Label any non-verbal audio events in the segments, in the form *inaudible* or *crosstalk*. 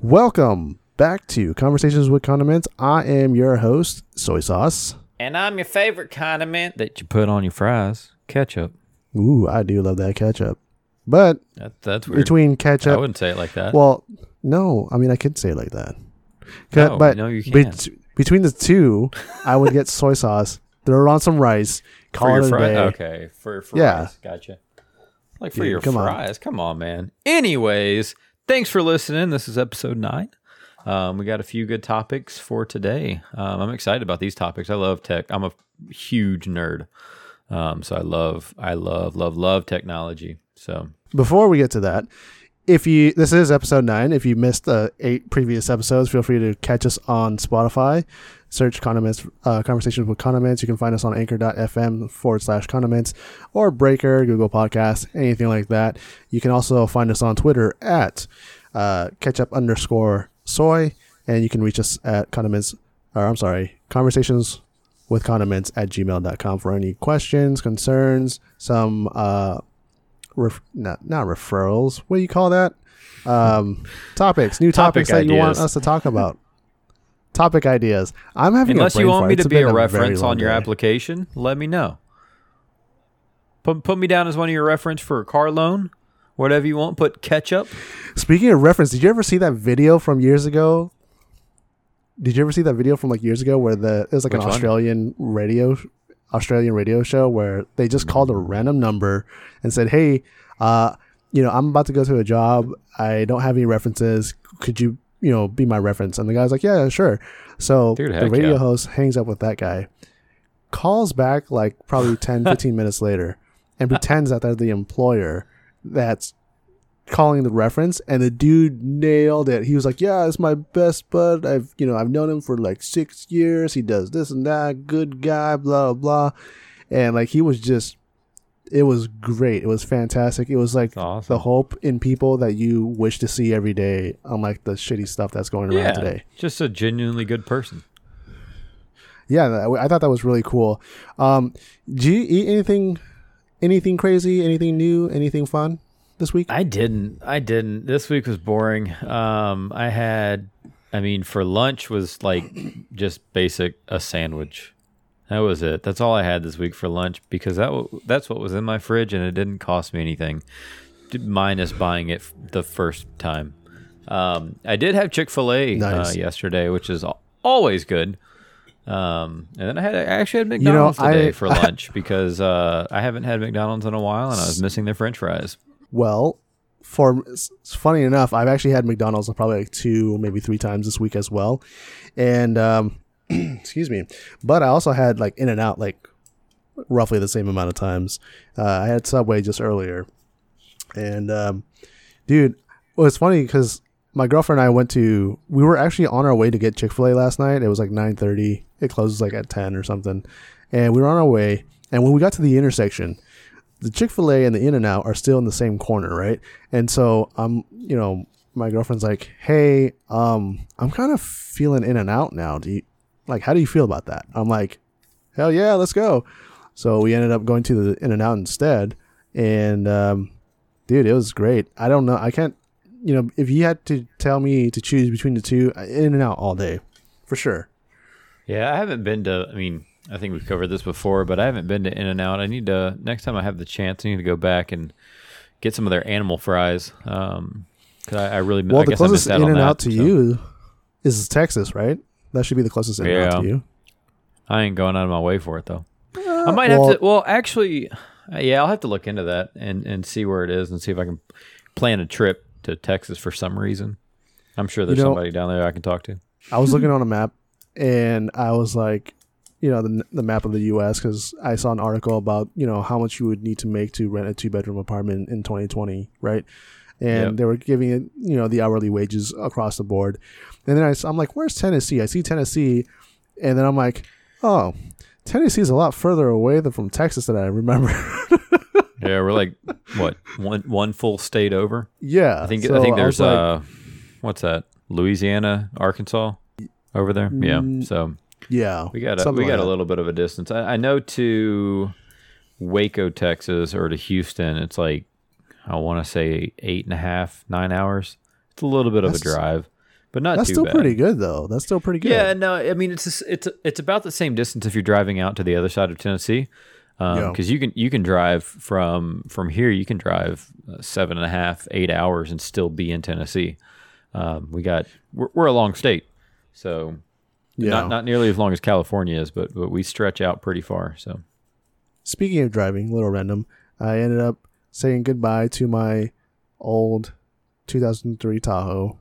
Welcome back to Conversations with Condiments. I am your host, Soy Sauce. And I'm your favorite condiment that you put on your fries, ketchup. Ooh, I do love that ketchup. But That, that's weird. between ketchup. I wouldn't say it like that. well, no, I mean I could say it like that. No, but no, you can't. between the two, I would get soy *laughs* sauce, throw it on some rice, call for your it a fries. day. Okay, for fries. Yeah. Gotcha. Like for your come on. fries. Come on, man. Anyways, thanks for listening. This is episode nine. Um, we got a few good topics for today. Um, I'm excited about these topics. I love tech. I'm a huge nerd. Um, so I love, I love, love, love technology. So Before we get to that, if you this is episode nine. If you missed the eight previous episodes, feel free to catch us on Spotify. Search condiments uh, conversations with condiments. You can find us on anchor.fm forward slash condiments or Breaker, Google Podcasts, anything like that. You can also find us on Twitter at uh, ketchup underscore soy, and you can reach us at condiments. Or I'm sorry, conversations with condiments at gmail.com for any questions, concerns, some uh, ref- not not referrals. What do you call that? Um, topics, new Topic topics that you want ideas. us to talk about. Topic ideas. I'm having unless a you want fart. me It's to be been a very reference long on your day. application, let me know. Put put me down as one of your reference for a car loan, whatever you want. Put ketchup. Speaking of reference, did you ever see that video from years ago? Did you ever see that video from like years ago where the it was like Which an one? Australian radio Australian radio show where they just called a random number and said, "Hey, uh, you know, I'm about to go to a job. I don't have any references. Could you, you know, be my reference?" And the guy's like, "Yeah, sure." So Dude, the radio yeah. host hangs up with that guy, calls back like probably *laughs* 10, 15 minutes later, and pretends that they're the employer that's calling the reference and the dude nailed it. He was like, "Yeah, it's my best bud. I've you know I've known him for like six years. He does this and that. Good guy. Blah blah." And like he was just, it was great. It was fantastic. It was like awesome. the hope in people that you wish to see every day, unlike the shitty stuff that's going around Yeah, today. just a genuinely good person. Yeah, I thought that was really cool. Um, do you eat anything, anything crazy, anything new, anything fun this week? I didn't. I didn't. This week was boring. Um, I had, I mean, for lunch was like *clears throat* just basic a sandwich. That was it. That's all I had this week for lunch because that w- that's what was in my fridge and it didn't cost me anything, minus buying it f- the first time. Um, I did have Chick Fil A Nice. uh, yesterday, which is always good. Um, and then I had I actually had You know, McDonald's today I- for lunch because uh, I haven't had McDonald's in a while and I was missing their French fries. Well, for funny enough, I've actually had McDonald's probably like two, maybe three times this week as well, and um, *clears throat* excuse me. But I also had like In and Out like roughly the same amount of times. Uh, I had Subway just earlier, and um, dude, well, it's funny because my girlfriend and I went to. We were actually on our way to get Chick Fil A last night. It was like nine thirty. It closes like at ten or something, and we were on our way. And when we got to the intersection, the Chick Fil A and the In and Out are still in the same corner, right? And so I'm, you know, my girlfriend's like, "Hey, um, I'm kind of feeling In and Out now. Do you like? How do you feel about that?" I'm like, "Hell yeah, let's go." So we ended up going to the In and Out instead, and um, dude, it was great. I don't know, I can't, you know, if you had to tell me to choose between the two, In and Out all day, for sure. Yeah, I haven't been to. I mean, I think we've covered this before, but I haven't been to In and Out. I need to next time I have the chance. I need to go back and get some of their animal fries. Um, 'cause I, I really, Well, I the guess I closest In and Out to so you is Texas, right? That should be the closest In and Out Yeah. to you. I ain't going out of my way for it though. I Uh, might well- have to. Well, actually, uh, yeah, I'll have to look into that and and see where it is and see if I can plan a trip to Texas for some reason. I'm sure there's know- somebody down there I can talk to. I was looking on a map and I was like, you know, the, the map of the U.S. because I saw an article about you know how much you would need to make to rent a two bedroom apartment in 2020, right? And Yep. they were giving it, you know, the hourly wages across the board. And then I, am like, where's Tennessee? I see Tennessee, and then I'm like, oh, Tennessee is a lot further away than from Texas than I remember. *laughs* Yeah, we're like what one one full state over. yeah, I think so I think there's like, uh, what's that? Louisiana, Arkansas, over there. Yeah. Mm, So yeah, we got a, we got like a little bit of a distance. I, I know to Waco, Texas, or to Houston, it's like I want to say eight and a half, nine hours. It's a little bit of a drive. but not That's still bad. pretty good though. That's still pretty good. Yeah, no, I mean it's just- it's it's about the same distance if you're driving out to the other side of Tennessee, because you can you can drive from from here. You can drive uh, seven and a half, eight hours and still be in Tennessee. Um, we got we're, we're a long state, so Yeah. not not nearly as long as California is, but but we stretch out pretty far. So Speaking of driving, a little random, I ended up saying goodbye to my old 2003 Tahoe,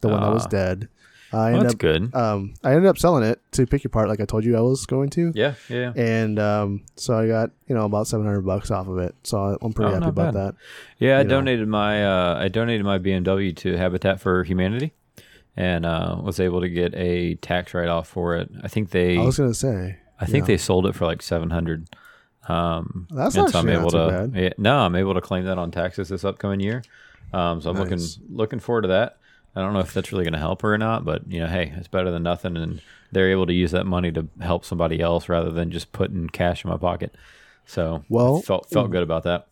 the one that was Ah. dead. I well, ended that's up good. um, I ended up selling it to Pick Your Part, like I told you I was going to. Yeah, yeah. And um, so I got you know about 700 bucks off of it. So I'm pretty Oh, happy about bad. that. Yeah, I you know. donated my uh, I donated my BMW to Habitat for Humanity, and uh, was able to get a tax write off for it. I think they I was gonna say I think yeah. they sold it for like seven hundred. Um, That's and so I'm able not to. Yeah, no, I'm able to claim that on taxes this upcoming year. Um, so I'm Nice. looking looking forward to that. I don't know if that's really going to help her or not, but you know, hey, it's better than nothing, and they're able to use that money to help somebody else rather than just putting cash in my pocket. So Well, felt felt good about that.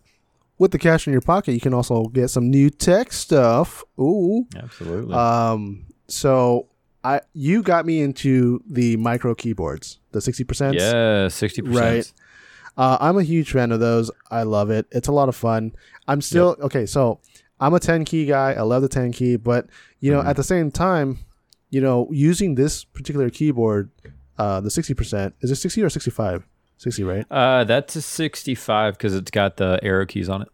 with the cash in your pocket, you can also get some new tech stuff. Ooh. Absolutely. Um. So I you got me into the micro keyboards, the 60 percent. yeah, sixty percent. Right. Uh, I'm a huge fan of those. I love it. It's a lot of fun. I'm still okay. So I'm a 10 key guy. I love the 10 key, but you know, Mhm. at the same time, you know, using this particular keyboard, uh, the 60 percent is it 60 or 65? 60, right? Uh, that's a 65 because it's got the arrow keys on it.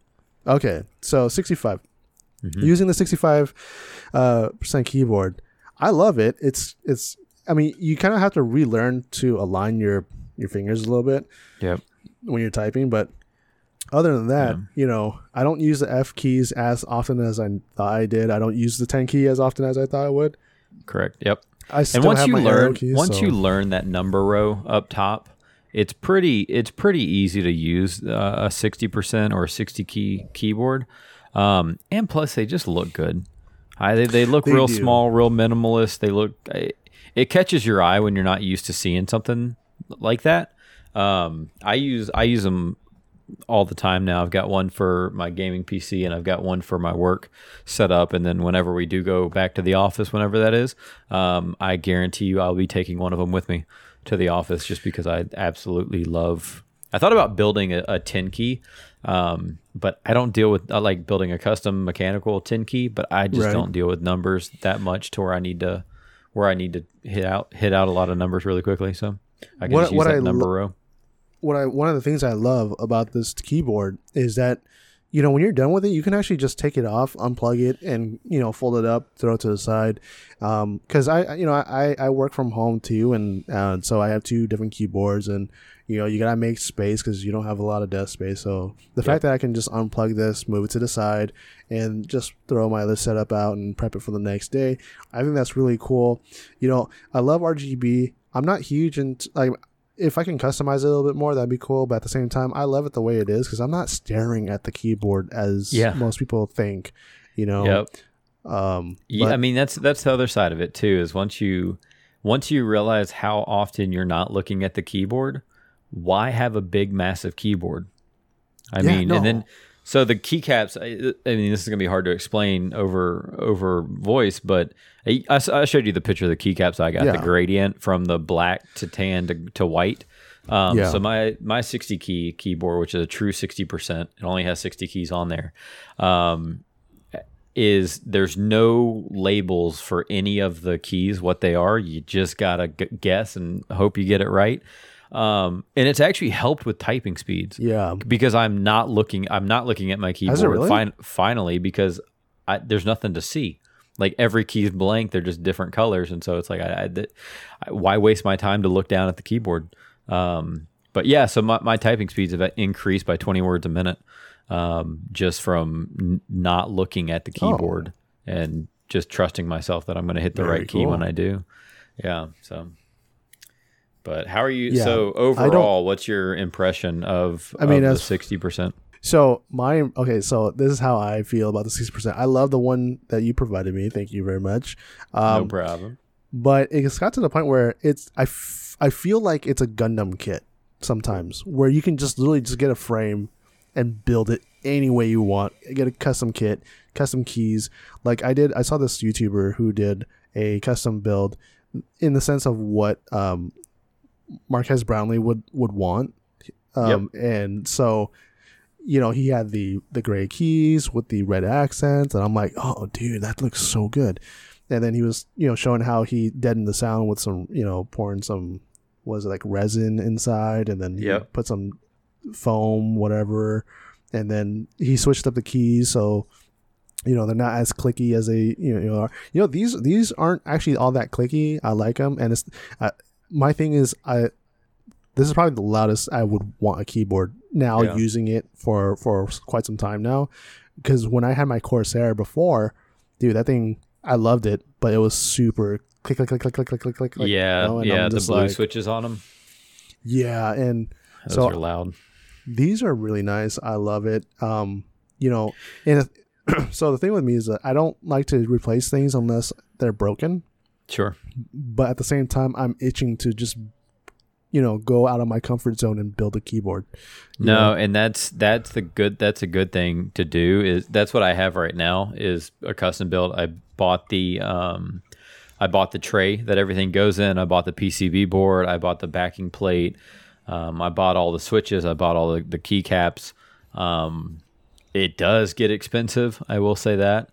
Okay, so 65. Mhm. Using the 65 uh, percent keyboard, I love it. It's it's. I mean, you kind of have to relearn to align your your fingers a little bit Yep. when you're typing, but other than that, Yeah. you know, I don't use the F keys as often as I thought I did. I don't use the 10 key as often as I thought I would. Correct. Yep. I still and once have you my learn, keys, once so- you learn that number row up top, it's pretty it's pretty easy to use uh, a 60% or a 60 key keyboard. Um, and plus they just look good. I, they, they look They real do. small, real minimalist. They look it, it catches your eye when you're not used to seeing something like that. Um, I use I use them all the time now. I've got one for my gaming PC and I've got one for my work setup. And then whenever we do go back to the office, whenever that is, um, I guarantee you I'll be taking one of them with me to the office just because I absolutely love. I thought about building a, a 10 key, um, but I don't deal with, I like building a custom mechanical 10 key, but I just Right. don't deal with numbers that much to where I need to, where I need to hit out, hit out a lot of numbers really quickly. So I can What- just use what that I number lo- row. what I one of the things I love about this keyboard is that you know when you're done with it, you can actually just take it off, unplug it, and you know fold it up, throw it to the side. Because I you know I I work from home too, and uh, so I have two different keyboards, and you know you gotta make space because you don't have a lot of desk space. So the fact that I can just unplug this, move it to the side, and just throw my other setup out and prep it for the next day, I think that's really cool. You know I love RGB. I'm not huge into like if I can customize it a little bit more, that'd be cool. But at the same time, I love it the way it is because I'm not staring at the keyboard as Yeah. most people think. You know. Yep. Um. Yeah, but- I mean that's that's the other side of it too. Is once you once you realize how often you're not looking at the keyboard, why have a big massive keyboard? I Yeah, mean, no. and then so the keycaps. I, I mean, this is gonna be hard to explain over over voice, but I showed you the picture of the keycaps I got. The gradient from the black to tan to, to white. Um, Yeah. So my my 60 key keyboard, which is a true 60 percent, it only has 60 keys on there. Um, is there's no labels for any of the keys what they are you just gotta g- guess and hope you get it right um, and it's actually helped with typing speeds yeah. because i'm not looking i'm not looking at my keyboard really? fin- finally because I, there's nothing to see like every key is blank they're just different colors and so it's like I, I, why waste my time to look down at the keyboard um, but yeah so my, my typing speeds have increased by 20 words a minute um, just from n- not looking at the Oh. keyboard and just trusting myself that I'm going to hit the Very right key when. I do. Yeah. So, but how are you? Yeah, so overall, what's your impression of, I mean, of the sixty percent? So my okay. So this is how I feel about the sixty percent. I love the one that you provided me. Thank you very much. Um, no problem. but it's got to the point where it's I, f- I feel like it's a Gundam kit sometimes where you can just literally just get a frame and build it any way you want. Get a custom kit, custom keys. Like I did, I saw this YouTuber who did a custom build in the sense of what um, Marques Brownlee would would want. Um, And so, you know, he had the the gray keys with the red accents, and I'm like, oh, dude, that looks so good. And then he was, you know, showing how he deadened the sound with some, you know, pouring some was it like resin inside, and then he Yep. put some foam, whatever, and then he switched up the keys so you know they're not as clicky as they you know, you know are. You know these these aren't actually all that clicky. I like them, and it's uh, my thing is I. This is probably the loudest I would want a keyboard now. Yeah. Using it for for quite some time now, because when I had my Corsair before, dude, that thing I loved it, but it was super click click click click click click click click. yeah, you know, yeah. I'm The blue like, switches on them. Yeah, and Those So- are loud. these are really nice. I love it. Um, you know, and *clears throat* so the thing with me is that I don't like to replace things unless they're broken. Sure. But at the same time, I'm itching to just, you know, go out of my comfort zone and build a keyboard. No, know? and that's that's the good that's a good thing to do is that's what I have right now is a custom build. I bought the um I bought the tray that everything goes in. I bought the PCB board. I bought the backing plate. Um, I bought all the switches. I bought all the, the keycaps. Um, it does get expensive. I will say that.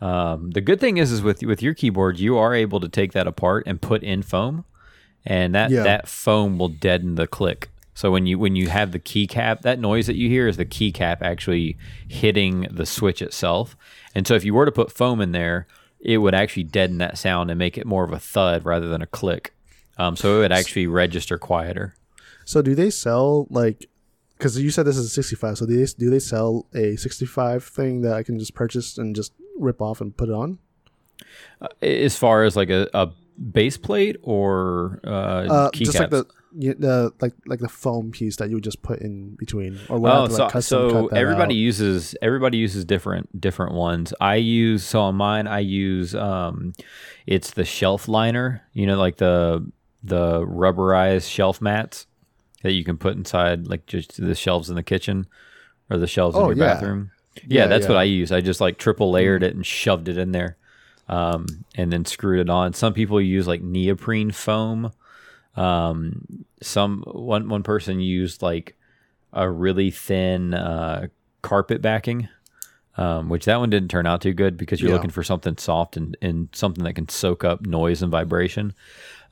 Um, the good thing is, is with with your keyboard, you are able to take that apart and put in foam, and that Yeah. that foam will deaden the click. So when you when you have the keycap, that noise that you hear is the keycap actually hitting the switch itself. And so if you were to put foam in there, it would actually deaden that sound and make it more of a thud rather than a click. Um, so it would actually register quieter. So do they sell like? Because you said this is a 65, so do they do they sell a 65 thing that I can just purchase and just rip off and put it on? As far as like a, a base plate or uh, Uh, keycaps. just like the you- the like like the foam piece that you would just put in between, or would Oh, so, like, custom so cut that everybody out? uses everybody uses different different ones. I use so on mine I use um, it's the shelf liner. You know, like the the rubberized shelf mats that you can put inside like just the shelves in the kitchen or the shelves Oh, in your yeah. bathroom. Yeah, Yeah, that's what. I use. I just like triple layered it and shoved it in there, um, and then screwed it on. Some people use like neoprene foam. Um, some one one person used like a really thin uh, carpet backing, um, which that one didn't turn out too good because you're Yeah. looking for something soft and, and something that can soak up noise and vibration.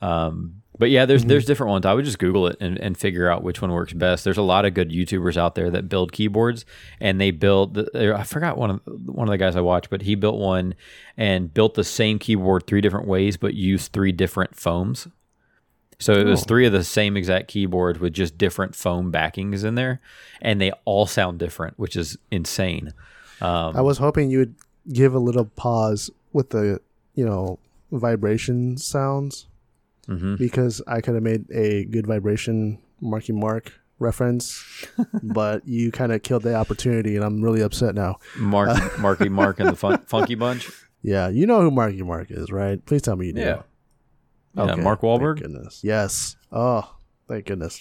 Um, but yeah, there's there's different ones. I would just Google it and, and figure out which one works best. There's a lot of good YouTubers out there that build keyboards, and they build. I forgot one of one of the guys I watched, but he built one and built the same keyboard three different ways, but used three different foams. So it was Oh. three of the same exact keyboard with just different foam backings in there, and they all sound different, which is insane. Um, I was hoping you would give a little pause with the you know vibration sounds mhm. because I could have made a good vibration Marky Mark reference, *laughs* but you kind of killed the opportunity, and I'm really upset now. Mark, *laughs* Marky Mark and the fun, Funky Bunch. Yeah, you know who Marky Mark is, right? Please tell me you do. Yeah. Yeah, Mark Wahlberg? goodness. Yes. Oh, thank goodness.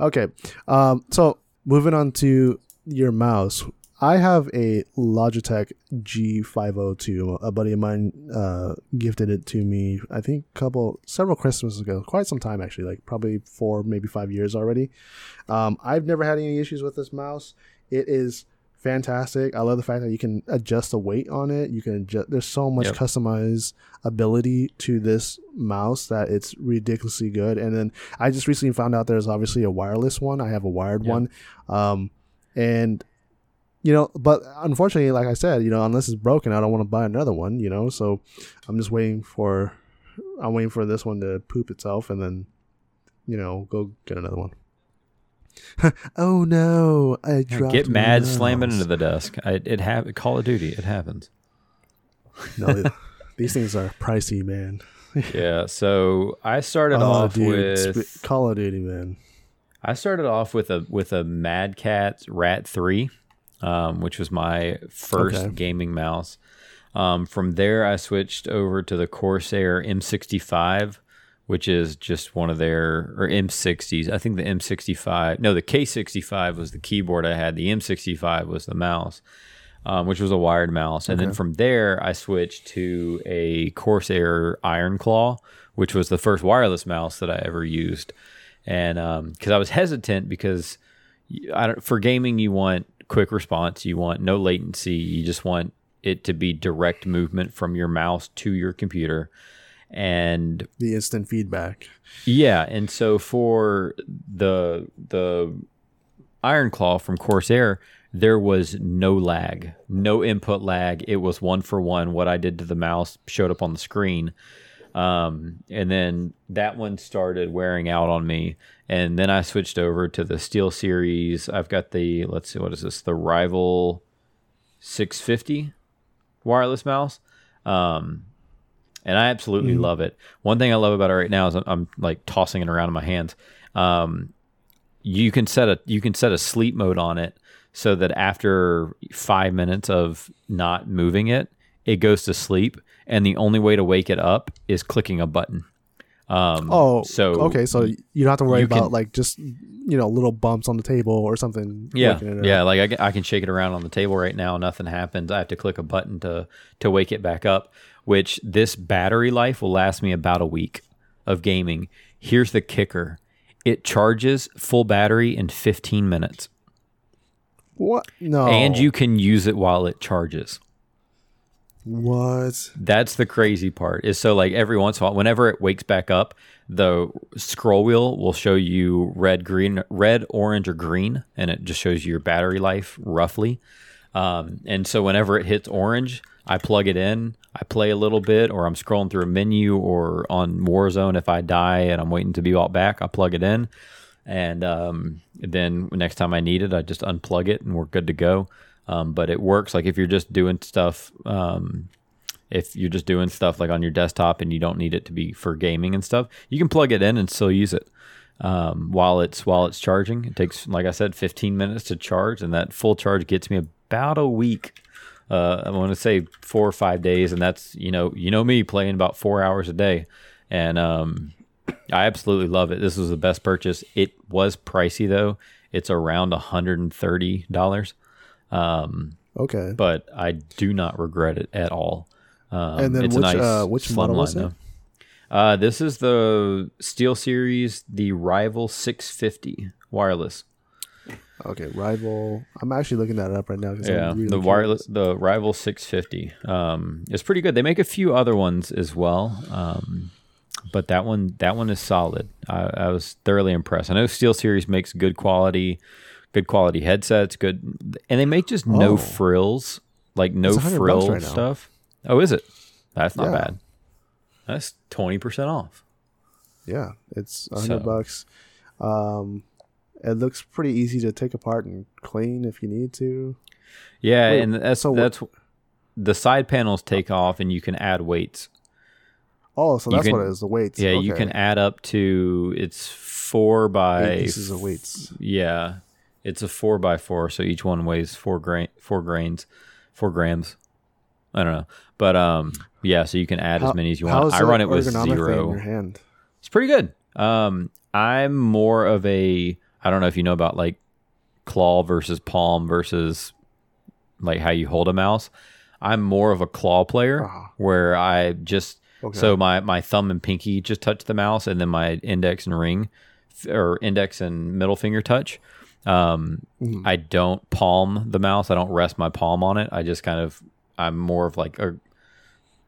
Okay. Um, so moving on to your mouse. I have a Logitech G502. A buddy of mine uh, gifted it to me. I think a couple, several Christmases ago. Quite some time actually, like probably four, maybe five years already. Um, I've never had any issues with this mouse. It is fantastic. I love the fact that you can adjust the weight on it. You can adjust. There's so much Yep. customized ability to this mouse that it's ridiculously good. And then I just recently found out there's obviously a wireless one. I have a wired Yep. one, um, and you know, but unfortunately, like I said, you know, unless it's broken, I don't want to buy another one. You know, so I'm just waiting for. I'm waiting for this one to poop itself and then, you know, go get another one. *laughs* oh no! I dropped. Get mad slamming into the desk. I, it have Call of Duty. It happens. No, *laughs* these things are pricey, man. *laughs* Yeah. So I started Oh, off dude, with sp- Call of Duty, man. I started off with a with a Mad Catz Rat Three, um, which was my first Okay. gaming mouse. Um, from there, I switched over to the Corsair M65, which is just one of their or M60s. I think the M65, no, the K65 was the keyboard I had. The M65 was the mouse, um, which was a wired mouse. And then from there, I switched to a Corsair Iron Claw, which was the first wireless mouse that I ever used. And because I was hesitant because y- I don't, for gaming, you want quick response, you want no latency, you just want it to be direct movement from your mouse to your computer. And The instant feedback. yeah, and so for the the Iron Claw from Corsair, there was no lag, no input lag. It was one for one. What I did to the mouse showed up on the screen. Um, and then that one started wearing out on me. And then I switched over to the SteelSeries. I've got the, let's see, what is this? The Rival 650 wireless mouse. Um, and I absolutely love it. One thing I love about it right now is I'm, I'm like tossing it around in my hands. Um, you can set a you can set a sleep mode on it so that after five minutes of not moving it, it goes to sleep, and the only way to wake it up is clicking a button. Um, Oh, so okay. So you don't have to worry about can- like just you know little bumps on the table or something. Yeah, waking it up. yeah. Like I, I can shake it around on the table right now. Nothing happens. I have to click a button to to wake it back up. Which this battery life will last me about a week of gaming. Here's the kicker: it charges full battery in 15 minutes, What? No. and you can use it while it charges. What? That's the crazy part. Is so like every once in a while, whenever it wakes back up, the scroll wheel will show you red, green, red, orange, or green, and it just shows you your battery life roughly. Um, and so whenever it hits orange, I plug it in, I play a little bit, or I'm scrolling through a menu, or on Warzone if I die and I'm waiting to be brought back, I plug it in, and um, then next time I need it, I just unplug it and we're good to go. Um, but it works like if you're just doing stuff. Um, if you're just doing stuff like on your desktop and you don't need it to be for gaming and stuff, you can plug it in and still use it um, while it's while it's charging. It takes, like I said, 15 minutes to charge, and that full charge gets me about a week. Uh, I want to say four or five days, and that's you know you know me playing about four hours a day, and um, I absolutely love it. This was the best purchase. It was pricey though; it's around 130 dollars, um, Okay. but I do not regret it at all. Um, And then it's which, a nice, uh, which model was line, it? though. Uh, this is the SteelSeries, the Rival 650 wireless. Okay. Rival. I'm actually looking that up right now. Yeah, I'm really the wireless, the Rival 650. Um, it's pretty good. They make a few other ones as well. Um, but that one, that one is solid. I, I was thoroughly impressed. I know SteelSeries makes good quality, good quality headsets. Good, and they make just no Oh. frills, like no It's 100 bucks frill right now. stuff. Oh, is it? That's not Yeah. bad. That's twenty percent off. Yeah, it's a hundred So- bucks. Um, it looks pretty easy to take apart and clean if you need to. Yeah, Wait, and that's so what- that's the side panels take off, and you can add weights. Oh, so You that's can- what it is. The weights. Yeah, you can add up to it's four by Eight pieces of weights. Yeah, it's a four by four, so each one weighs four grain, four grains, four grams. I don't know, but um, yeah, so you can add as many as you want. I run it with zero. your hand. It's pretty good. Um, I'm more of a I don't know if you know about like claw versus palm versus like how you hold a mouse. I'm more of a claw player Ah. where I just Okay. so my my thumb and pinky just touch the mouse, and then my index and ring or index and middle finger touch. Um, Mhm. I don't palm the mouse. I don't rest my palm on it. I just kind of I'm more of like a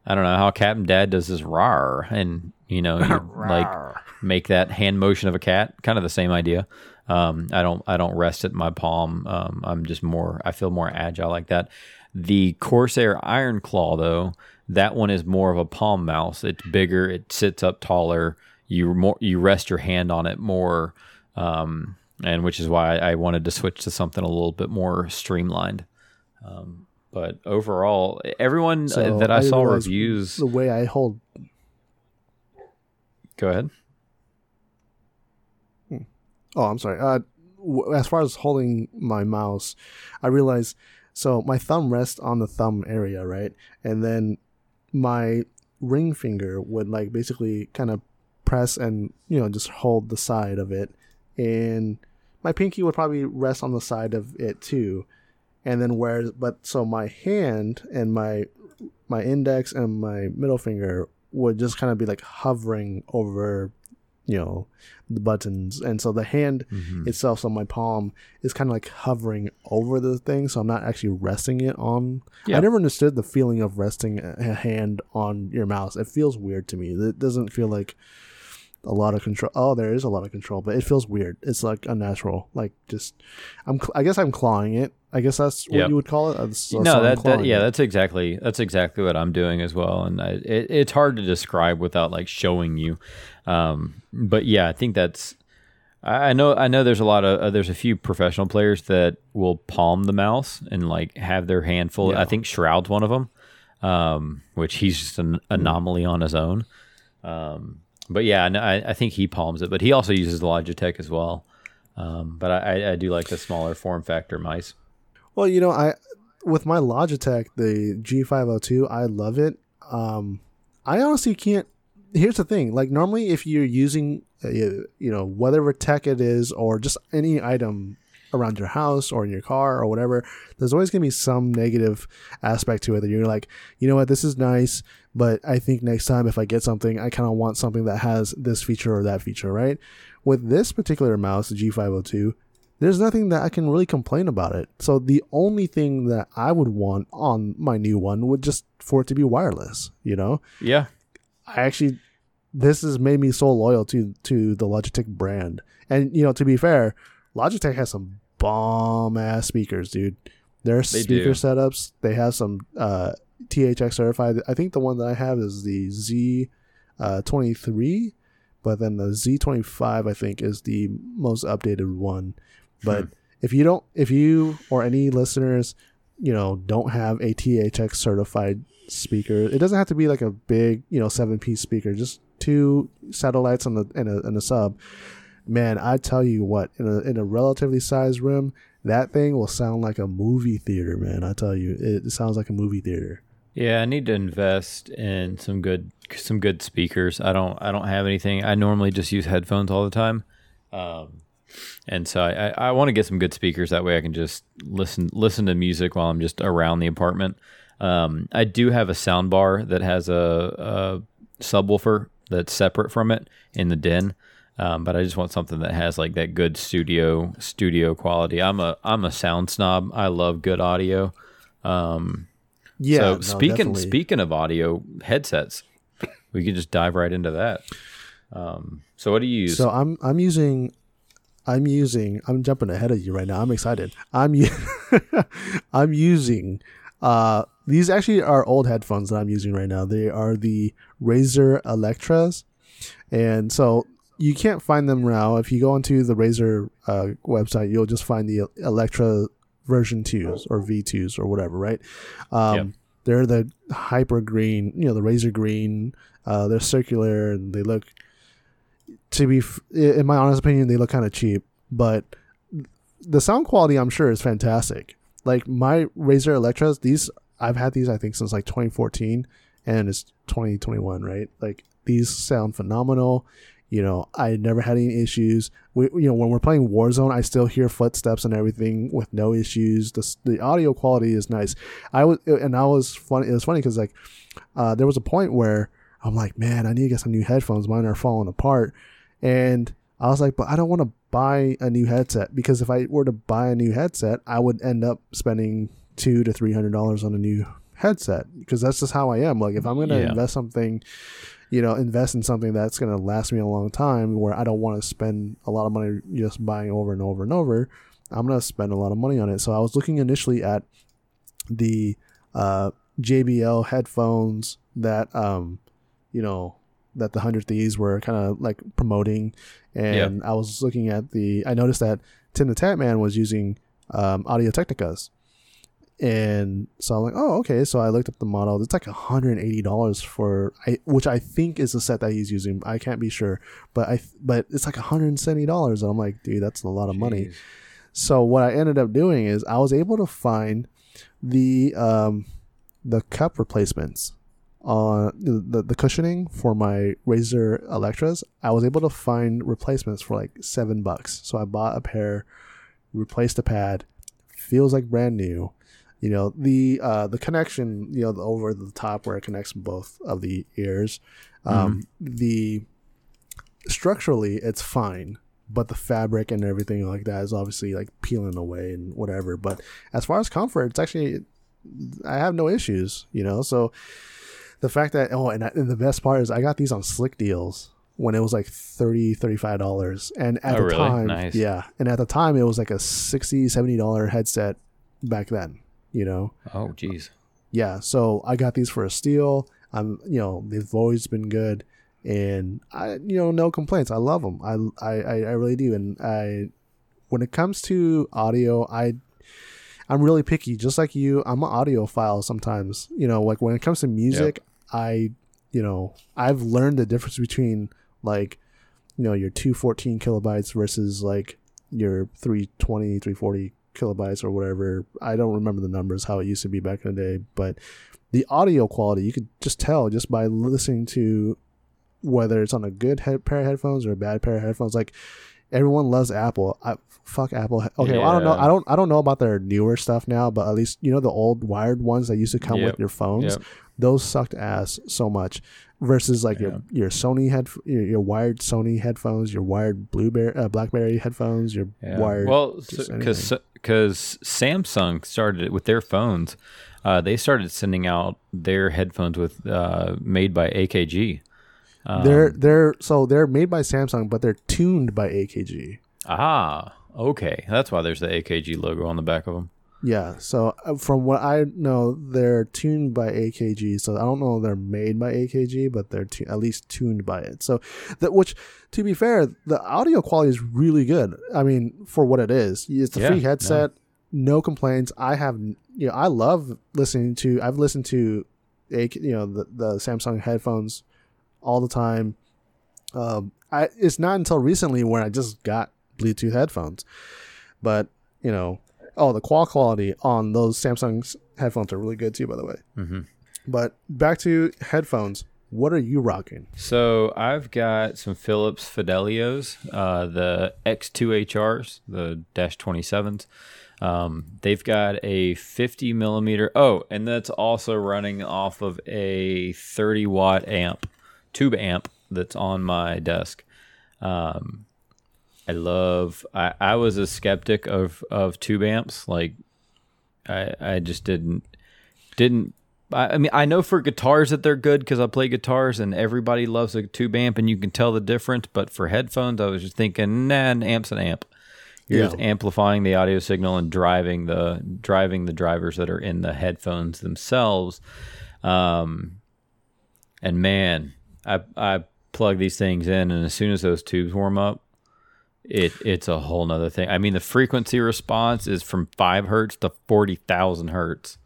I don't know how Captain Dad does his rar, and you know you *laughs* like make that hand motion of a cat. Kind of the same idea. Um, I don't I don't rest at my palm. Um, I'm just more I feel more agile like that. The Corsair Iron Claw though, that one is more of a palm mouse. It's bigger. It sits up taller. You more you rest your hand on it more, um, and which is why I wanted to switch to something a little bit more streamlined. Um, but overall, everyone uh, So that I, I saw reviews. the way I hold. Go ahead. Oh, I'm sorry. Uh, w- as far as holding my mouse, I realized so my thumb rests on the thumb area, right, and then my ring finger would like basically kind of press and you know just hold the side of it, and my pinky would probably rest on the side of it too, and then where but so my hand and my my index and my middle finger would just kind of be like hovering over you know the buttons. And so the hand Mhm. itself so my palm is kind of like hovering over the thing so i'm not actually resting it on. I never understood the feeling of resting a hand on your mouse. It feels weird to me. It doesn't feel like a lot of control oh there is a lot of control but it feels weird it's like unnatural like just i'm cl- i guess i'm clawing it i guess that's what Yep. you would call it Uh, so- so no, that, that yeah, it. that's exactly that's exactly what I'm doing as well, and I, it, it's hard to describe without like showing you. Um, but yeah, I think that's. I know I know there's a lot of uh, there's a few professional players that will palm the mouse and like have their hand full. Yeah. I think Shroud's one of them, um, which he's just an anomaly on his own. Um, but yeah, I, I, I think he palms it, but he also uses Logitech as well. Um, but I, I, do like the smaller form factor mice. Well, you know, I with my Logitech, the G502, I love it. Um, I honestly can't. Here's the thing: like normally, if you're using, uh, you know, whatever tech it is, or just any item around your house or in your car or whatever, there's always gonna be some negative aspect to it that you're like, you know what, this is nice, but I think next time if I get something, I kind of want something that has this feature or that feature, right? With this particular mouse, the G502, there's nothing that I can really complain about it. So the only thing that I would want on my new one would just for it to be wireless, you know? Yeah, I actually this has made me so loyal to to the Logitech brand. And you know, to be fair, Logitech has some bomb ass speakers, dude. Their They speaker do. setups, they have some uh THX certified. I think the one that I have is the Z uh 23, but then the Z25 I think is the most updated one. But Hmm. if you don't if you or any listeners, you know, don't have a THX certified speaker, it doesn't have to be like a big, you know, seven piece speaker, just two satellites on the in a in a sub. Man, I tell you what, in a in a relatively sized room, that thing will sound like a movie theater, man. I tell you, it sounds like a movie theater. Yeah, I need to invest in some good some good speakers. I don't I don't have anything. I normally just use headphones all the time, um, and so I, I, I want to get some good speakers. That way, I can just listen listen to music while I'm just around the apartment. Um, I do have a sound bar that has a, a subwoofer that's separate from it in the den. Um, but I just want something that has like that good studio studio quality. I'm a I'm a sound snob. I love good audio. Um, Yeah. so no, speaking definitely. speaking of audio headsets, we could just dive right into that. Um, so what do you use? So I'm I'm using I'm using I'm jumping ahead of you right now. I'm excited. I'm u- *laughs* I'm using uh these actually are old headphones that I'm using right now. They are the Razer Electras. And so you can't find them now. If you go onto the Razer uh, website, you'll just find the Electra version 2s or V2s or whatever, right? Um, Yep. They're the hyper green, you know, the Razer green. Uh, they're circular and they look to be f- in my honest opinion they look kind of cheap but the sound quality i'm sure is fantastic like my razer electras these i've had these i think since like 2014 and it's 2021 right like these sound phenomenal you know i never had any issues. We, you know when we're playing warzone i still hear footsteps and everything with no issues. The, the audio quality is nice. I was and i was funny it was funny because like uh, there was a point where i'm like man i need to get some new headphones. Mine are falling apart. And I was like, but I don't want to buy a new headset because if I were to buy a new headset, I would end up spending two to three hundred dollars on a new headset because that's just how I am. Like if I'm gonna Yeah. invest something, you know, invest in something that's gonna last me a long time where I don't want to spend a lot of money just buying over and over and over, I'm gonna spend a lot of money on it. So I was looking initially at the uh, JBL headphones that um, you know that the hundred thieves were kind of like promoting. And i was looking at the i noticed that TimTheTatman was using um, Audio-Technicas and so i'm like oh okay. So i looked up the model. It's like $180 for I, which i think is the set that he's using. I can't be sure. But i but it's like $170 and i'm like dude that's a lot of money. So what I ended up doing is I was able to find the um, the cup replacements on the, the cushioning for my Razer Electras, I was able to find replacements for like seven bucks. So I bought a pair, replaced the pad, feels like brand new. You know the uh, the connection, you know, the, over the top where it connects both of the ears. Um, The structurally, it's fine, but the fabric and everything like that is obviously like peeling away and whatever. But as far as comfort, it's actually I have no issues. You know, so the fact that oh and, I, and the best part is i got these on Slickdeals when it was like 30 35 dollars and at Oh, the really? time Nice. yeah and at the time it was like a 60 70 dollar headset back then you know? Oh, geez. yeah so i got these for a steal. I'm you know they've always been good. And i you know no complaints. I love them i i i really do. And i when it comes to audio i i'm really picky. Just like you i'm an audiophile sometimes. You know like when it comes to music i you know i've learned the difference between like you know your 214 kilobytes versus like your 320 340 kilobytes or whatever. I don't remember the numbers how it used to be back in the day but the audio quality you could just tell just by listening to whether it's on a good head, pair of headphones or a bad pair of headphones. Like everyone loves apple. I fuck apple. Okay well, i don't know i don't i don't know about their newer stuff now but at least you know the old wired ones that used to come Yep. with your phones? Yep. those sucked ass so much versus like your your Sony head your, your wired Sony headphones, your wired Blueberry uh, BlackBerry headphones, your Yeah. wired well, because because Samsung started it with their phones, uh, they started sending out their headphones with uh, made by AKG. Um, they're they're so they're made by Samsung, but they're tuned by AKG. ah okay, that's why there's the AKG logo on the back of them. Yeah, so uh, from what I know, they're tuned by AKG. So I don't know if they're made by AKG, but they're tu- at least tuned by it. So that which, to be fair, the audio quality is really good. I mean, for what it is, it's a Yeah, free no. headset. No complaints. I have, you know, I love listening to. I've listened to, a you know, the the Samsung headphones all the time. Um, I it's not until recently where I just got Bluetooth headphones, but you know, oh, the qual quality on those Samsung headphones are really good too, by the way. hmm But back to headphones. What are you rocking? So I've got some Philips Fidelios, uh, the X2HRs, the Dash 27s. Um, they've got a 50 millimeter. Oh, and that's also running off of a 30 watt amp, tube amp that's on my desk. Um, I love. I, I was a skeptic of of tube amps. Like, I I just didn't didn't I I mean, I know for guitars that they're good because I play guitars and everybody loves a tube amp and you can tell the difference. But for headphones, I was just thinking, nah, an amp's an amp. You're Yeah. just amplifying the audio signal and driving the driving the drivers that are in the headphones themselves. Um, and man, I I plug these things in, and as soon as those tubes warm up, it it's a whole nother thing. I mean, the frequency response is from five hertz to forty thousand hertz.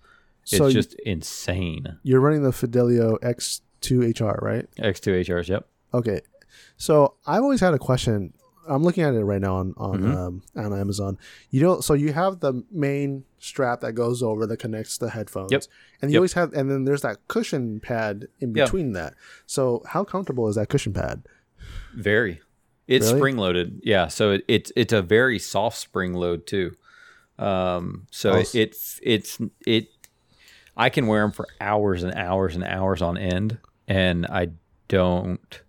It's So you- just insane. You're running the Fidelio X2HR, right? X2HRs, yep. Okay. So I've always had a question. I'm looking at it right now on on Mhm. um, on Amazon. You know, so you have the main strap that goes over that connects the headphones. Yep. And you Yep. always have, and then there's that cushion pad in between that. So how comfortable is that cushion pad? Very. It's Really? spring loaded. Yeah. So it, it's it's a very soft spring load too. Um, so Oh, it, it's it's it. I can wear them for hours and hours and hours on end, and I don't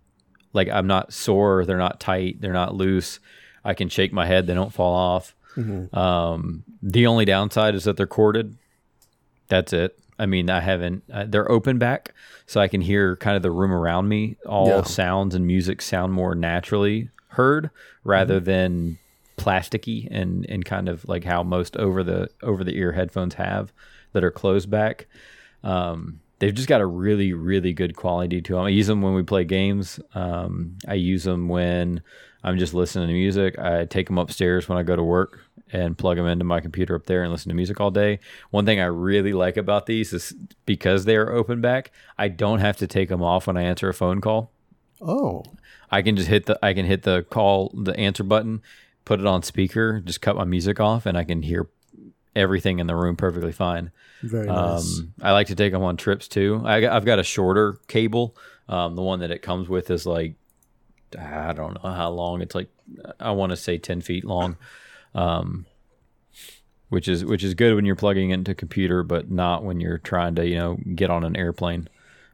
like. I'm not sore. They're not tight. They're not loose. I can shake my head. They don't fall off. Mm-hmm. Um, the only downside is that they're corded. That's it. I mean, I haven't. Uh, they're open back, so I can hear kind of the room around me. All Yeah. sounds and music sound more naturally heard rather than plasticky and and kind of like how most over the over the ear headphones have that are closed back. Um, they've just got a really really good quality to them. I use them when we play games. Um, I use them when I'm just listening to music. I take them upstairs when I go to work and plug them into my computer up there and listen to music all day. One thing I really like about these is because they are open back, I don't have to take them off when I answer a phone call. Oh, I can just hit the I can hit the call the answer button, put it on speaker, just cut my music off and I can hear everything in the room perfectly fine. Very nice. Um, I like to take them on trips too. I, I've got a shorter cable. Um, the one that it comes with is like I don't know how long. It's like I want to say ten feet long, *laughs* um, which is which is good when you're plugging into a computer, but not when you're trying to you know get on an airplane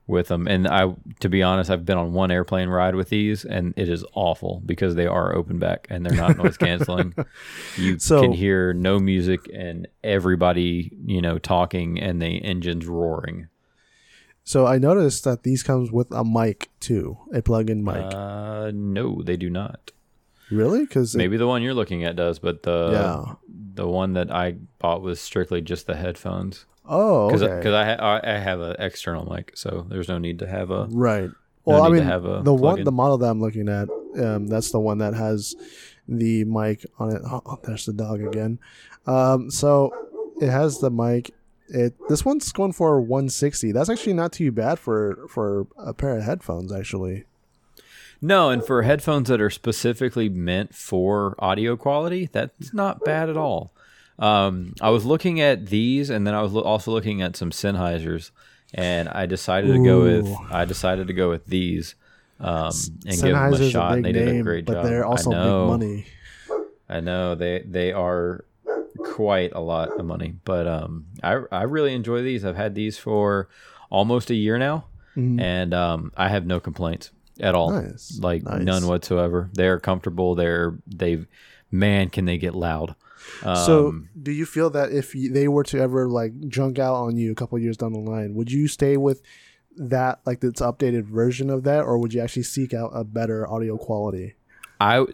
with them. And I, to be honest, I've been on one airplane ride with these, and it is awful because they are open back and they're not noise canceling. You *laughs* So- can hear no music and everybody you know talking and the engines roaring. So I noticed that these comes with a mic too, a plug-in mic. Uh, no, they do not. Really? Because Maybe the one you're looking at does, but the yeah. the one that I bought was strictly just the headphones Oh, because okay. I, ha- I I have an external mic, so there's no need to have a right. no Well, I mean, have a the one, plug-in. the model that I'm looking at, um, that's the one that has the mic on it. Oh, there's the dog again. Um, so it has the mic. It this one's going for 160. That's actually not too bad for for a pair of headphones, actually. No, and for headphones that are specifically meant for audio quality, that's not bad at all. Um, I was looking at these, and then I was lo- also looking at some Sennheisers, and I decided to go with I decided to go with these um, and give them a shot. and big they did a name, great but job. they're also big money. I know they they are quite a lot of money, but um, I I really enjoy these. I've had these for almost a year now, Mhm. and um, I have no complaints at all. Nice, Like nice. none whatsoever. They're comfortable. They're they've man, can they get loud? Um, So, do you feel that if they were to ever like junk out on you a couple years down the line, would you stay with that like this updated version of that, or would you actually seek out a better audio quality? I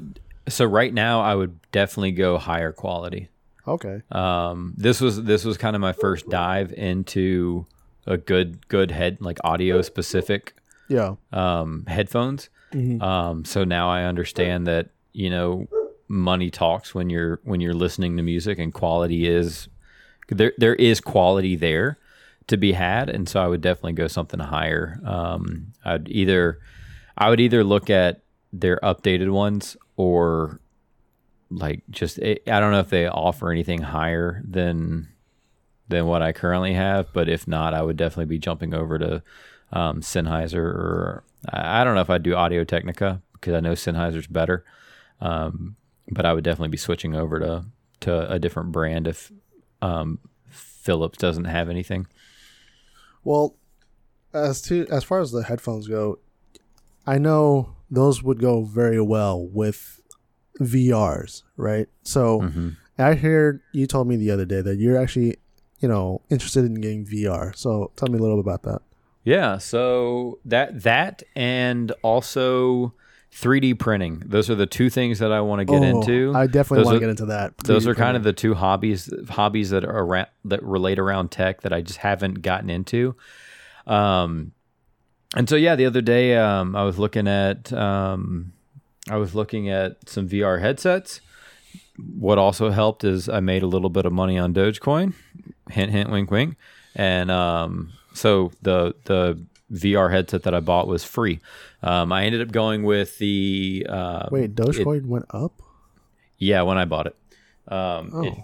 so right now I would definitely go higher quality. Okay, Um, this was this was kind of my first dive into a good good head like audio specific yeah, um, headphones. Mhm. Um, so now I understand that you know money talks when you're when you're listening to music, and quality is there. There is quality there to be had, and so I would definitely go something higher. Um, I'd either I would either look at their updated ones or like just I I don't know if they offer anything higher than than what I currently have, but if not, I would definitely be jumping over to um, Sennheiser or I don't know if I'd do Audio-Technica because I know Sennheiser's better, um, but I would definitely be switching over to to a different brand if um, Philips doesn't have anything. Well, as to as far as the headphones go, I know those would go very well with VRs, right? So Mhm. I heard you told me the other day that you're actually, you know, interested in getting VR. So tell me a little bit about that. Yeah, so that that and also 3D printing. Those are the two things that I want to get Oh, into. I definitely Those want are- to get into that. those 3D are kind of the two hobbies hobbies that are around that relate around tech that I just haven't gotten into. Um, and so yeah, the other day um, I was looking at um, I was looking at some VR headsets. What also helped is I made a little bit of money on Dogecoin. Hint, hint, wink, wink. And um, so the the VR headset that I bought was free. Um, I ended up going with the uh, Wait, it- Dogecoin went up? yeah, when I bought it. Um, Oh. it-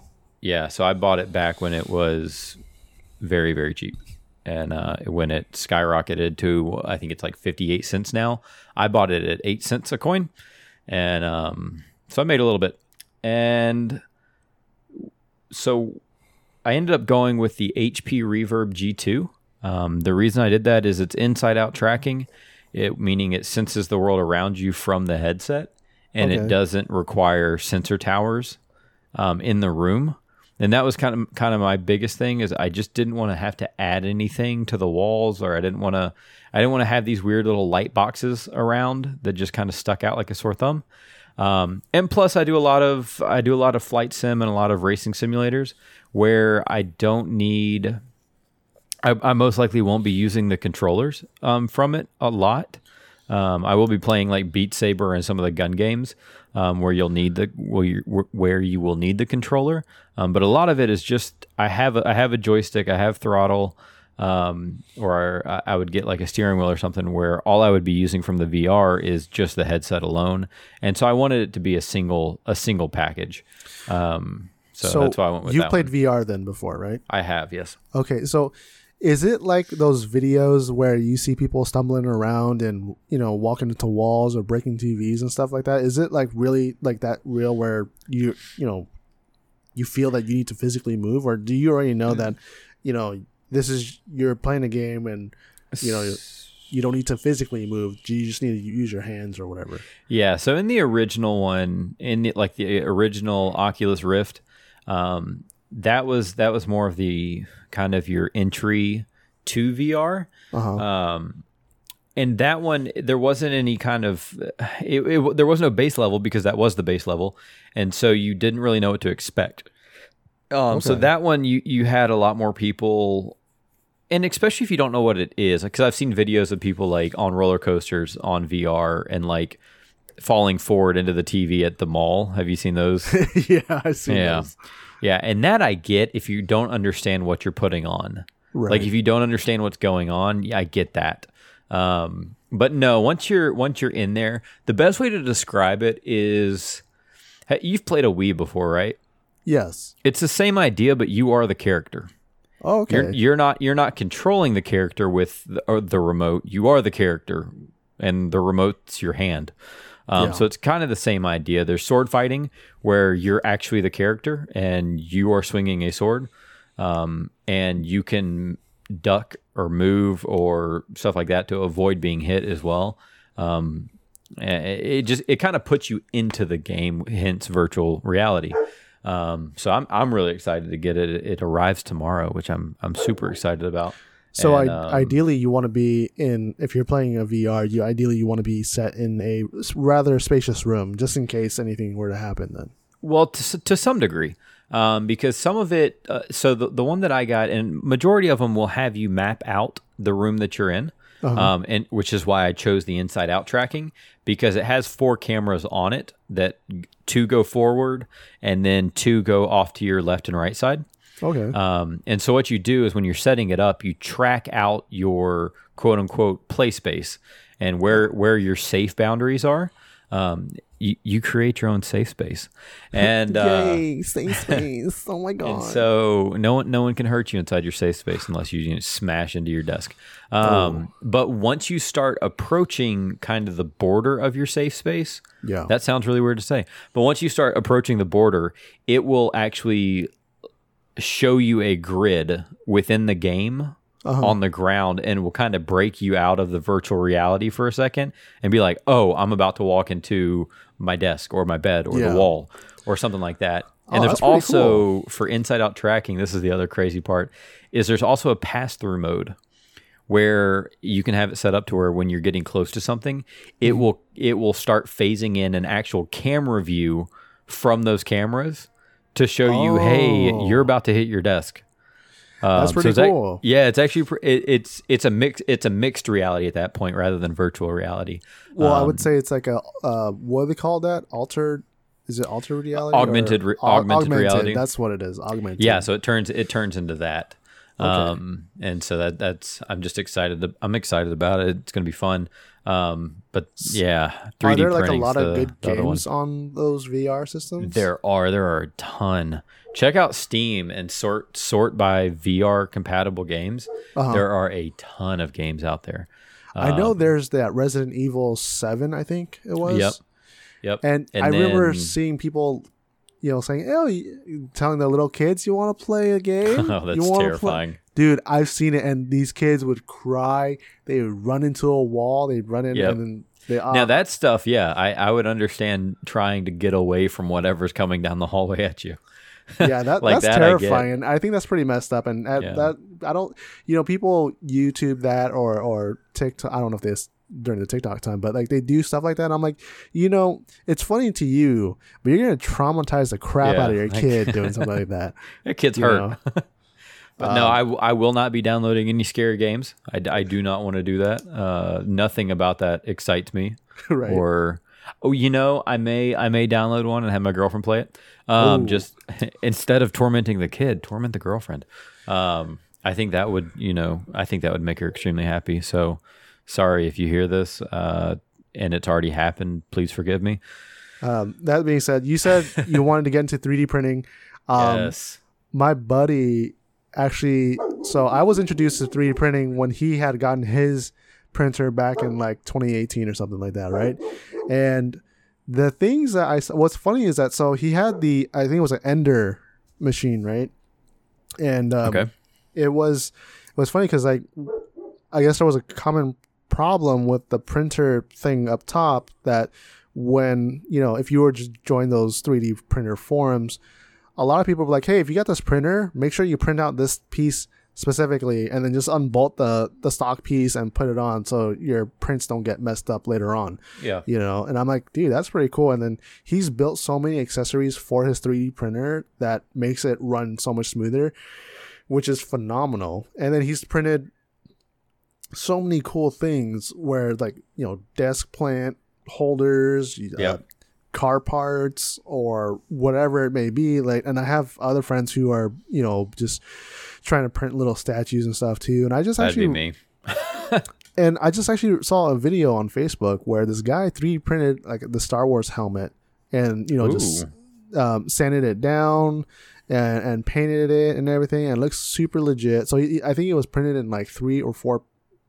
yeah, so I bought it back when it was very, very cheap. And uh, when it skyrocketed to, I think it's like 58 cents now. I bought it at 8 cents a coin. And um, so I made a little bit. And so I ended up going with the HP Reverb G2. Um, the reason I did that is it's inside out tracking, it, meaning it senses the world around you from the headset and Okay. it doesn't require sensor towers um, in the room. And that was kind of kind of my biggest thing is I just didn't want to have to add anything to the walls or I didn't want to I didn't want to have these weird little light boxes around that just kind of stuck out like a sore thumb. Um, and plus, I do a lot of I do a lot of flight sim and a lot of racing simulators where I don't need. I, I most likely won't be using the controllers um, from it a lot. Um, I will be playing like Beat Saber and some of the gun games um, where you'll need the where you, where you will need the controller. Um, but a lot of it is just I have a, I have a joystick, I have throttle, um, or I, I would get like a steering wheel or something where all I would be using from the VR is just the headset alone. And so I wanted it to be a single a single package. Um, So, that's why I went with you played one. VR then before, right? I have, yes. Okay, so is it like those videos where you see people stumbling around and you know walking into walls or breaking TVs and stuff like that? Is it like really like that real where you you know you feel that you need to physically move, or do you already know that you know this is you're playing a game and you know you don't need to physically move, you just need to use your hands or whatever? Yeah, so in the original one, in the, like the original Oculus Rift, um, that was that was more of the kind of your entry to VR. Uh-huh. Um, and that one, there wasn't any kind of, it, it, there was no base level because that was the base level, and so you didn't really know what to expect. Um, so that one, you you had a lot more people, and especially if you don't know what it is, because I've seen videos of people like on roller coasters on VR and like falling forward into the TV at the mall. Have you seen those? *laughs* yeah, I see. yeah, those. Yeah, and that I get if you don't understand what you're putting on. Right. Like if you don't understand what's going on, yeah, I get that. Um, but no, once you're once you're in there, the best way to describe it is you've played a Wii before, right? yes. It's the same idea, but you are the character. Oh, okay. You're you're not you're not controlling the character with the, or the remote. You are the character, and the remote's your hand. Um, Yeah. So it's kind of the same idea. There's sword fighting where you're actually the character and you are swinging a sword, um, and you can duck or move or stuff like that to avoid being hit as well. Um, it it just it kind of puts you into the game, hence virtual reality. Um, so I'm I'm really excited to get it. It arrives tomorrow, which I'm I'm super excited about. So And, I, um, ideally, you want to be in. If you're playing a VR, you ideally you want to be set in a rather spacious room, just in case anything were to happen. Then. Well, to, to some degree, um, because some of it. Uh, so the the one that I got, and majority of them will have you map out the room that you're in, um, and which is why I chose the inside out tracking because it has four cameras on it that two go forward and then two go off to your left and right side. Okay. Um, and so what you do is when you're setting it up, you track out your quote unquote play space and where where your safe boundaries are. Um, you, you create your own safe space, and *laughs* uh, Yay! Safe *laughs* space. oh my god. and so no one no one can hurt you inside your safe space unless you, you know, smash into your desk. Um, But once you start approaching kind of the border of your safe space, yeah. that sounds really weird to say. But once you start approaching the border, it will actually show you a grid within the game Uh-huh. on the ground and will kind of break you out of the virtual reality for a second and be like, oh, I'm about to walk into my desk or my bed or Yeah. the wall or something like that. Oh, And there's that's pretty also for inside out tracking, this is the other crazy part, is there's also a pass through mode where you can have it set up to where when you're getting close to something, it Mm-hmm. will it will start phasing in an actual camera view from those cameras to show you, hey, Oh. you're about to hit your desk. Um, That's pretty ac- cool. yeah, it's actually pr- it, it's it's a mix it's a mixed reality at that point rather than virtual reality. well, I Um, would say it's like a uh, what do they call that? Altered? Is it altered reality? Augmented or- re- Au- augmented reality. That's what it is. Augmented. Yeah, so it turns it turns into that. Um, and so that that's I'm just excited. To, I'm excited about it. It's gonna be fun. Um, but yeah, 3D Are there like a lot of the- good the games on those VR systems? There are there are a ton. Check out Steam and sort sort by VR compatible games. Uh-huh. There are a ton of games out there. I know Um, there's that Resident Evil Seven. I think it was. Yep. Yep. And, And I remember seeing people, you know, saying, "Oh, telling the little kids, you want to play a *laughs* game? Oh, that's wanna play-" terrifying. Dude, I've seen it, and these kids would cry. They would run into a wall. They'd run in, Yep. and then they. Uh, Now that stuff, yeah, I, I would understand trying to get away from whatever's coming down the hallway at you. yeah, that, *laughs* like that's that terrifying. I, think that's pretty messed up, and that, Yeah. that I don't, you know, people YouTube that or or TikTok. I don't know if this during the TikTok time, but like they do stuff like that. I'm like, you know, it's funny to you, but you're gonna traumatize the crap Yeah, out of your like- kid doing *laughs* something like that. That kid's You hurt. *laughs* But no, I, I, will not be downloading any scary games. I, I do not want to do that. Uh, nothing about that excites me. *laughs* right. Or oh, you know, I may I may download one and have my girlfriend play it. Um, just *laughs* instead of tormenting the kid, torment the girlfriend. Um, I think that would you know I think that would make her extremely happy. So sorry if you hear this uh, and it's already happened. Please forgive me. Um, that being said, you said you *laughs* wanted to get into 3D printing. Um, yes. my buddy actually so I was introduced to 3D printing when he had gotten his printer back in like 2018 or something like that, right? And the things that I what's funny is that so he had the I think it was an Ender machine, right? And um, Okay. it was it was funny because like I guess there was a common problem with the printer thing up top that when you know if you were to join those 3D printer forums, a lot of people were like, "Hey, if you got this printer, make sure you print out this piece specifically, and then just unbolt the the stock piece and put it on, so your prints don't get messed up later on." Yeah. You know, and I'm like, dude, that's pretty cool. And then he's built so many accessories for his 3D printer that makes it run so much smoother, which is phenomenal. And then he's printed so many cool things where like you know desk plant holders uh, Yep. Car parts or whatever it may be like and i have other friends who are you know just trying to print little statues and stuff too and i just That'd actually me. *laughs* and i just actually saw a video on facebook where this guy 3d printed like the star wars helmet and you know just um, sanded it down and, and painted it and everything and it looks super legit so he, i think it was printed in like three or four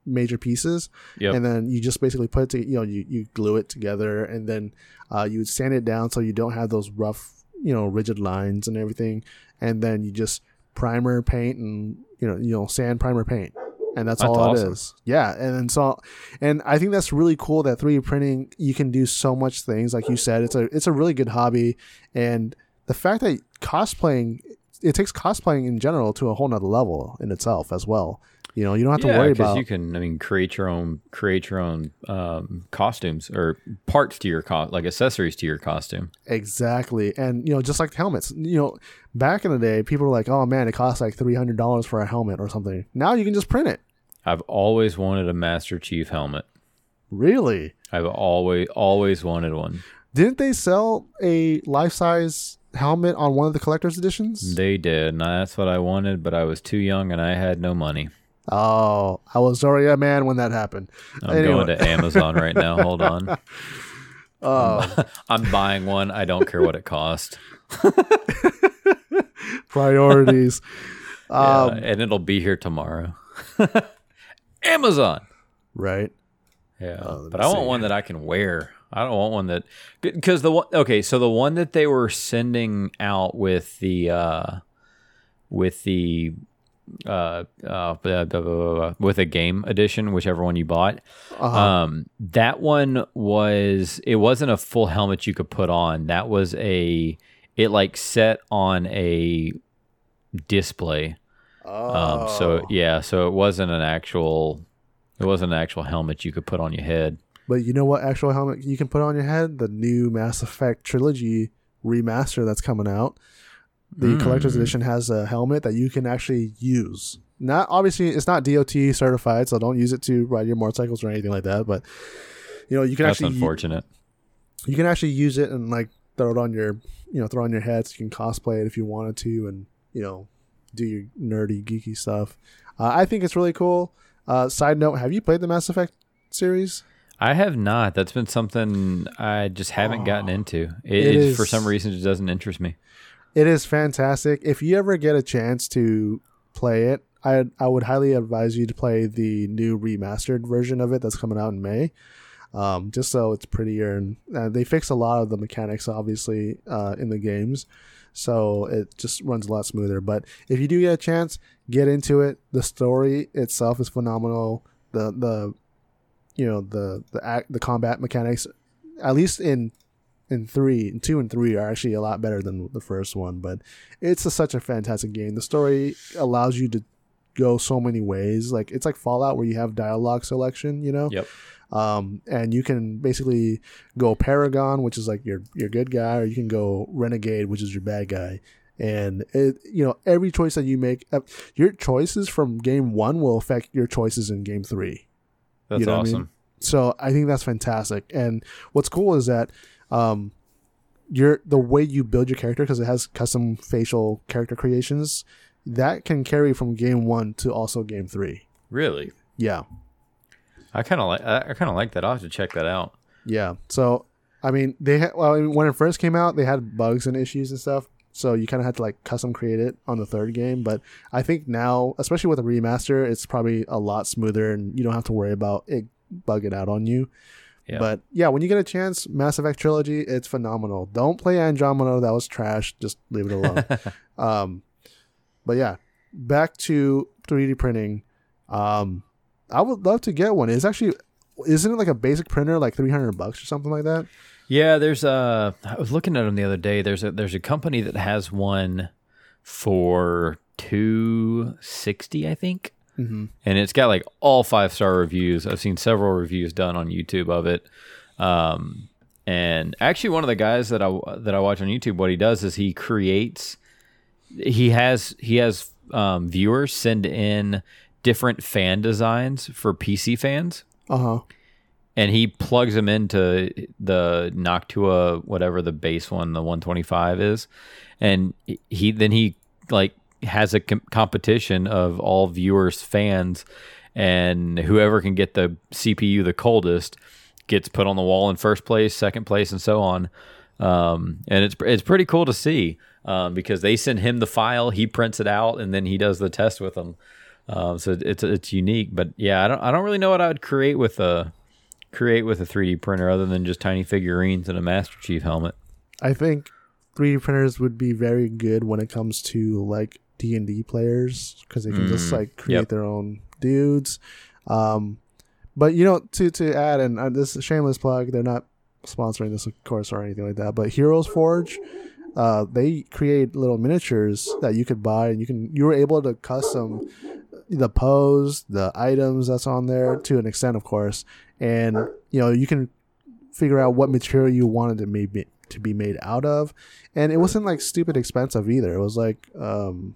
major pieces Yep. and then you just basically put it to, you know you, you glue it together and then uh, you would sand it down so you don't have those rough you know rigid lines and everything and then you just primer paint and you know you know sand primer paint and that's, That's all awesome. it is yeah and then so and i think that's really cool that 3d printing you can do so much things like you said it's a it's a really good hobby and the fact that cosplaying it takes cosplaying in general to a whole nother level in itself as well you know you don't have to yeah, worry about you can. I mean, create your own, create your own um, costumes or parts to your co- like accessories to your costume. Exactly. And, you know, just like helmets, you know, back in the day, people were like, oh man, it costs like $300 for a helmet or something. Now you can just print it. I've always wanted a Master Chief helmet. Really? I've always always wanted one. Didn't they sell a life size helmet on one of the collector's editions? They did, and that's what I wanted, but I was too young and I had no money. Oh, I was already a man when that happened. I'm Anyway. going to Amazon right now. Hold on. *laughs* Oh, *laughs* I'm buying one. I don't care what it cost. *laughs* priorities. Yeah, um, and it'll be here tomorrow. Amazon. right. Yeah, Oh, but I want one that I can wear. I don't want one that because the one okay, so the one that they were sending out with the uh with the uh, uh blah, blah, blah, with a game edition, whichever one you bought. Uh-huh. Um, that one was it wasn't a full helmet you could put on. That was a it like set on a display. Um, so Oh. yeah, so it wasn't an actual it wasn't an actual helmet you could put on your head. But you know what actual helmet you can put on your head? The new Mass Effect trilogy remaster that's coming out. The Mm. collector's edition has a helmet that you can actually use. Not obviously it's not DOT certified, so don't use it to ride your motorcycles or anything like that. But you know you can That's actually unfortunate. you can actually use it and like throw it on your you know throw on your head so you can cosplay it if you wanted to and you know do your nerdy geeky stuff. Uh, I think it's really cool. Uh, side note: Have you played the Mass Effect series? I have not. That's been something I just haven't gotten into. It, It it- for some reason it doesn't interest me. It is fantastic. If you ever get a chance to play it, I I would highly advise you to play the new remastered version of it that's coming out in May. Um, just so it's prettier and uh, they fix a lot of the mechanics obviously uh, in the games, so it just runs a lot smoother. But if you do get a chance, get into it. The story itself is phenomenal. The the you know the the act the combat mechanics, at least in in three and two and three are actually a lot better than the first one but it's a, such a fantastic game the story allows you to go so many ways like it's like fallout where you have dialogue selection you know Yep. um, and you can basically go paragon which is like your your good guy or you can go renegade which is your bad guy and it you know every choice that you make uh, your choices from game one will affect your choices in game three That's You know what I mean? awesome. so I think that's fantastic. And what's cool is that um, your the way you build your character because it has custom facial character creations that can carry from game one to also game three. Really? Yeah, I kind of like I, I kind of like that. I'll have to check that out. yeah. So I mean, they had well I mean, when it first came out, they had bugs and issues and stuff. so you kind of had to like custom create it on the third game. But I think now, especially with a remaster, it's probably a lot smoother, and you don't have to worry about it bugging out on you. Yeah. But yeah, when you get a chance, Mass Effect trilogy, it's phenomenal. Don't play Andromeda; that was trash. Just leave it alone. *laughs* um, but yeah, back to 3D printing. Um, I would love to get one. It's actually, isn't it like a basic printer, like 300 bucks or something like that? Yeah, there's a. I was looking at them the other day. There's a there's a company that has one for two sixty, I think, Mm-hmm. and it's got like all five star reviews. I've seen several reviews done on YouTube of it. Um, and actually, one of the guys that I that I watch on YouTube, what he does is he creates. He has he has um, viewers send in different fan designs for PC fans Uh huh. and he plugs them into the Noctua, whatever the base one, the 125 is, and he then he like has a com- competition of all viewers, fans, and whoever can get the CPU the coldest gets put on the wall in first place, second place, and so on. Um, and it's it's pretty cool to see um, because they send him the file, he prints it out, and then he does the test with them. Um, so it's it's unique, but yeah, I don't I don't really know what I would create with a create with a 3D printer other than just tiny figurines and a Master Chief helmet. I think 3D printers would be very good when it comes to like D and D players because they can just Mm, like create yep. their own dudes. Um, but you know, to to add, and uh, this is a shameless plug, they're not sponsoring this, of course, or anything like that. But Heroes Forge, uh, they create little miniatures that you could buy, and you can you were able to custom the pose, the items that's on there to an extent, of course, and you know you can figure out what material you wanted to maybe to be made out of, and it wasn't like stupid expensive either. It was like um,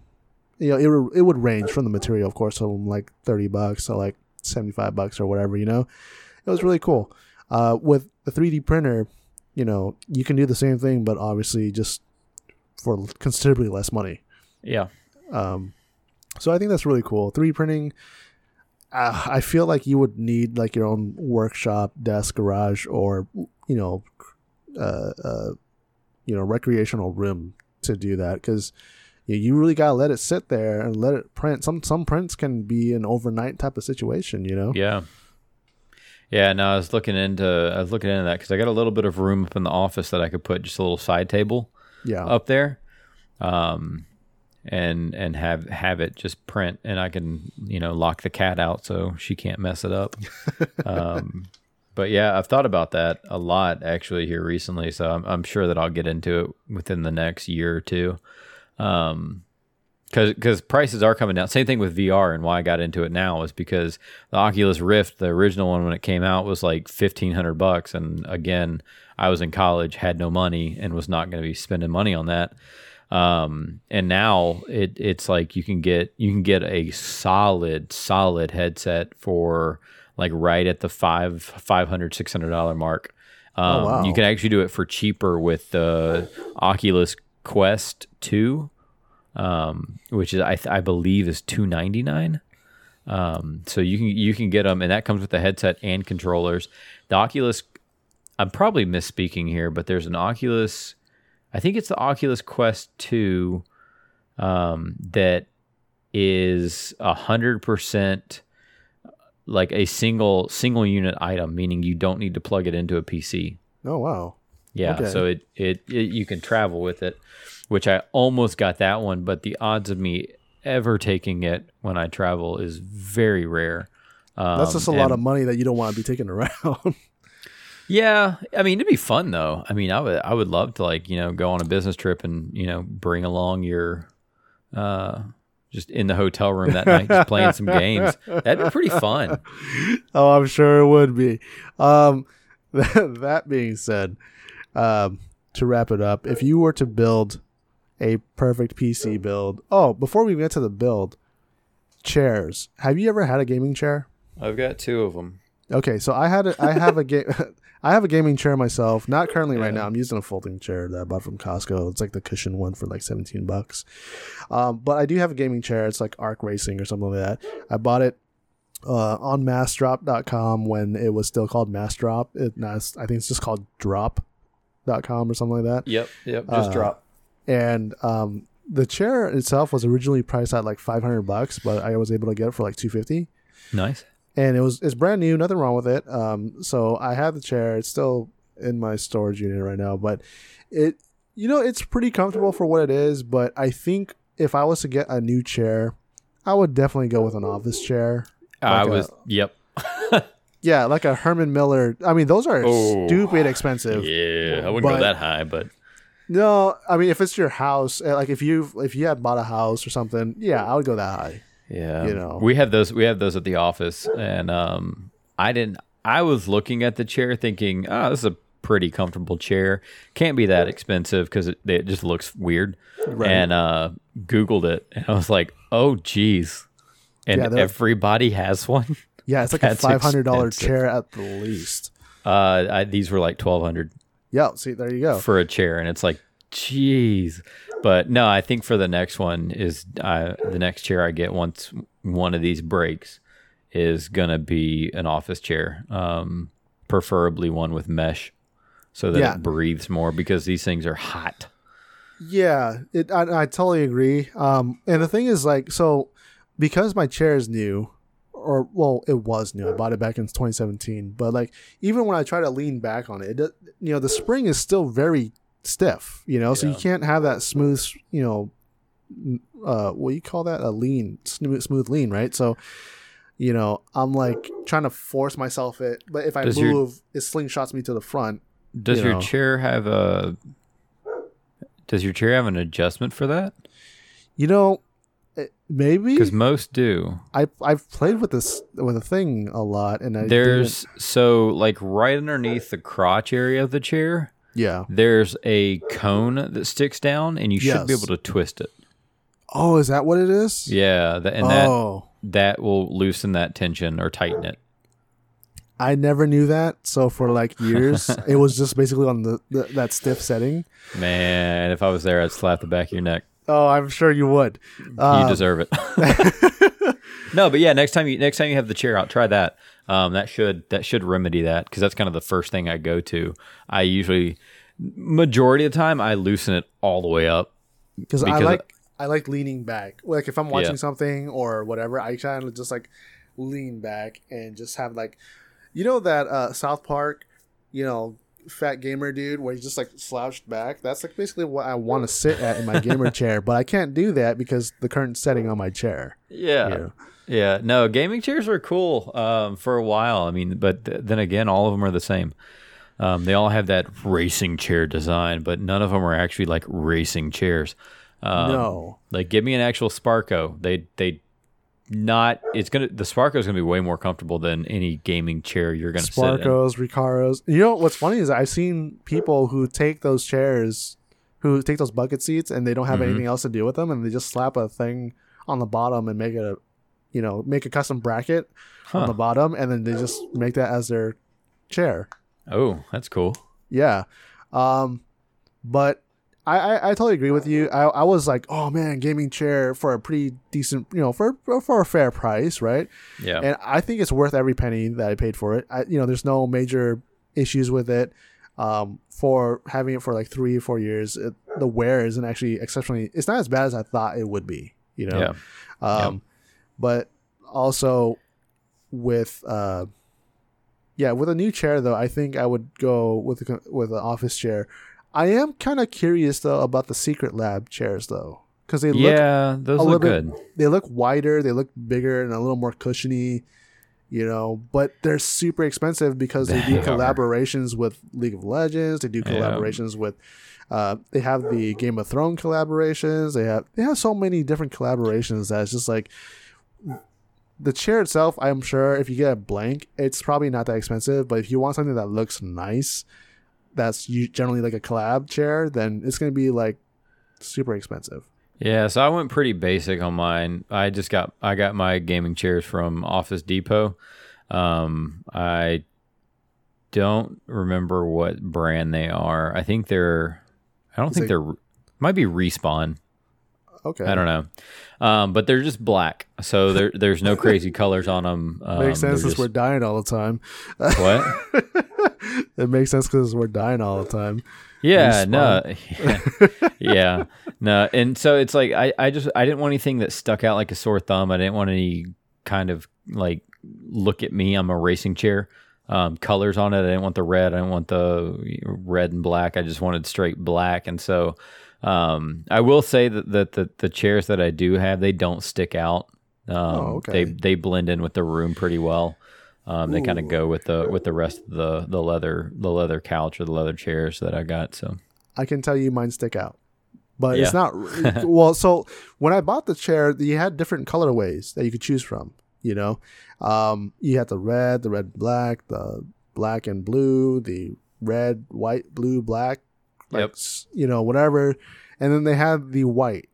you know it would- it would range from the material, of course, from like thirty bucks to like seventy five bucks or whatever. You know, it was really cool. Uh, with the three D printer, you know, you can do the same thing, but obviously just for considerably less money. Yeah. Um, so I think that's really cool. 3D printing. Uh, I feel like you would need like your own workshop, desk, garage, or you know, uh, uh, you know, recreational room to do that because you, you really gotta let it sit there and let it print. Some some prints can be an overnight type of situation. You know. Yeah. Yeah, no, I was looking into I was looking into that because I got a little bit of room up in the office that I could put just a little side table Yeah. up there, um, and and have have it just print, and I can you know lock the cat out so she can't mess it up. *laughs* um, but yeah, I've thought about that a lot actually here recently, so I'm I'm sure that I'll get into it within the next year or two. Um, because because prices are coming down. Same thing with VR, and why I got into it now is because the Oculus Rift, the original one when it came out, was like fifteen hundred bucks, and again, I was in college, had no money, and was not going to be spending money on that. Um, and now it it's like you can get you can get a solid solid headset for like right at the five five hundred six hundred dollar mark. Um, wow. You can actually do it for cheaper with the Oculus Quest two um, which is I, th- I believe is two ninety nine. Um, so you can you can get them, and that comes with the headset and controllers. The Oculus, I'm probably misspeaking here, but there's an Oculus. I think it's the Oculus Quest two, um, that is a hundred percent like a single single unit item, meaning you don't need to plug it into a PC. Oh wow. Yeah, Okay. so it, it it you can travel with it, which I almost got that one, but the odds of me ever taking it when I travel is very rare. Um, That's just a lot of money that you don't want to be taking around. *laughs* Yeah, I mean it'd be fun though. I mean, I would I would love to like you know go on a business trip and you know bring along your, uh, just in the hotel room that night just playing some games. That'd be pretty fun. *laughs* oh, I'm sure it would be. Um, that, *laughs* that being said, um, to wrap it up, if you were to build a perfect PC build, oh, before we get to the build, chairs. Have you ever had a gaming chair? I've got two of them. Okay, so I had a, I have a game. *laughs* *laughs* I have a gaming chair myself. Not currently right now. I'm using a folding chair that I bought from Costco. It's like the cushion one for like 17 bucks. Um, but I do have a gaming chair. It's like Arc Racing or something like that. I bought it uh, on massdrop.com when it was still called Massdrop. It I think it's just called drop.com or something like that. Yep, yep. just drop. And um, the chair itself was originally priced at like 500 bucks, but I was able to get it for like 250 Nice. and it was it's brand new, nothing wrong with it. Um, so I have the chair. It's still in my storage unit right now, but it you know it's pretty comfortable for what it is. But I think if I was to get a new chair, I would definitely go with an office chair. I Like a- was. yep. *laughs* Yeah, like a Herman Miller. I mean, those are Oh. stupid expensive. Yeah, I wouldn't But- go that high, but No, I mean if it's your house, uh, like if you if you had bought a house or something, yeah, I would go that high. Yeah, You know. we have those. We have those at the office, and um, I didn't. I was looking at the chair, thinking, "Oh, this is a pretty comfortable chair. Can't be that expensive because it, it just looks weird." Right. And uh, Googled it, and I was like, "Oh, geez!" And Yeah, everybody has one. Yeah, it's like *laughs* a five hundred dollar chair at the least. Uh, I, these were like twelve hundred Yeah, see there you go. for a chair, and it's like, jeez. But no, I think for the next one is uh, the next chair I get once one of these breaks is gonna be an office chair, um, preferably one with mesh, so that Yeah. it breathes more because these things are hot. Yeah, it. I, I totally agree. Um, and the thing is, like, so because my chair is new, or well, it was new. I bought it back in 2017. But like, even when I try to lean back on it, it you know, the spring is still very stiff. You know, so you can't have that smooth. You know, uh, what do you call that? A lean, smooth, smooth lean, right? So. You know, I'm like trying to force myself it, but if I Does your- move, it slingshots me to the front. Does You your know. chair have a? Does your chair have an adjustment for that? You know, maybe Because most do. I I've played with this with a thing a lot, and I There's so like right underneath the crotch area of the chair. yeah. there's a cone that sticks down and you should be able to twist it Oh, is that what it is? yeah that, and that oh, that will loosen that tension or tighten it I never knew that. So for like *laughs* years, it was just basically on the, the that stiff setting. man if i was there i'd slap the back of your neck Oh, I'm sure you would. you Uh, deserve it *laughs* *laughs* no but yeah next time you next time you have the chair out try that um, that should that should remedy that because that's kind of the first thing i go to i usually majority of the time i loosen it all the way up because I like I like leaning back. Like if I'm watching Yeah. something or whatever, I kind of just like lean back and just have like, you know that uh, South Park, you know, fat gamer dude where he's just like slouched back. That's like basically what I want to sit at in my gamer *laughs* chair, but I can't do that because the current setting on my chair. Yeah. Yeah. Yeah. No, gaming chairs were cool um, for a while. I mean, but th- then again, all of them are the same. Um, they all have that racing chair design, but none of them are actually like racing chairs. Um, no. Like, give me an actual Sparco. They they not. It's gonna the Sparco is gonna be way more comfortable than any gaming chair you're gonna. Sparcos, Recaros. You know what's funny is I've seen people who take those chairs, who take those bucket seats, and they don't have Mhm. anything else to do with them, and they just slap a thing on the bottom and make it a, you know, make a custom bracket on the bottom, and then they just make that as their chair. Oh, that's cool. Yeah, um, but I, I, I totally agree with you. I, I was like, oh man, gaming chair for a pretty decent, you know, for for a fair price, right? Yeah. and I think it's worth every penny that I paid for it. I, you know, there's no major issues with it. Um, for having it for like three or four years, it, the wear isn't actually exceptionally. It's not as bad as I thought it would be. You know, yeah. um, but also with uh, yeah, with a new chair though, I think I would go with a, with an office chair. I am kind of curious though about the Secretlab chairs though, because they look Yeah, those look little bit- good. they look wider, they look bigger and a little more cushiony, you know, but they're super expensive because they do *laughs* They are. collaborations with League of Legends, they do Yeah. collaborations with uh, they have the Game of Thrones collaborations, they have they have so many different collaborations that it's just like the chair itself, I'm sure if you get a blank, it's probably not that expensive, but if you want something that looks nice, that's generally like a collab chair, then it's going to be like super expensive. Yeah, so I went pretty basic on mine. I just got I got my gaming chairs from Office Depot. Um, I don't remember what brand they are. I think they're I don't think they're might be respawn. Okay. I don't know. Um, but they're just black, so there there's no crazy *laughs* colors on them. Um, Makes sense since we're dying all the time. what? *laughs* *laughs* it makes sense because we're dying all the time. Yeah, no, *laughs* yeah, no, and so it's like I, I just I didn't want anything that stuck out like a sore thumb. I didn't want any kind of like look at me. I'm a racing chair. Um, colors on it. I didn't want the red. I didn't want the red and black. I just wanted straight black. And so um, I will say that, that the, the chairs that I do have, they don't stick out. Um, Oh, okay. They they blend in with the room pretty well. Um, they kind of go with the with the rest of the the leather the leather couch or the leather chairs that I got. So I can tell you mine stick out. But it's not *laughs* well. So when I bought the chair, you had different colorways that you could choose from. You know, um, you had the red, the red and black, the black and blue, the red, white, blue, black. like, Yep. You know, whatever, and then they had the white,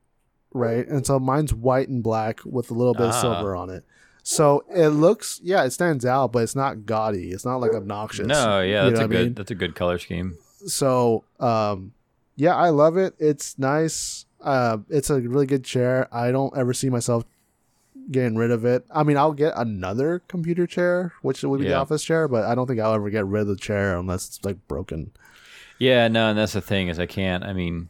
right? And so mine's white and black with a little bit of Ah. silver on it. So it looks, yeah, it stands out, but it's not gaudy. It's not like obnoxious. no, yeah, You that's know a what I good mean? that's a good color scheme. so um yeah i love it it's nice uh it's a really good chair i don't ever see myself getting rid of it i mean i'll get another computer chair which would be the office chair but i don't think i'll ever get rid of the chair unless it's like broken Yeah, no, and that's the thing is I can't. I mean,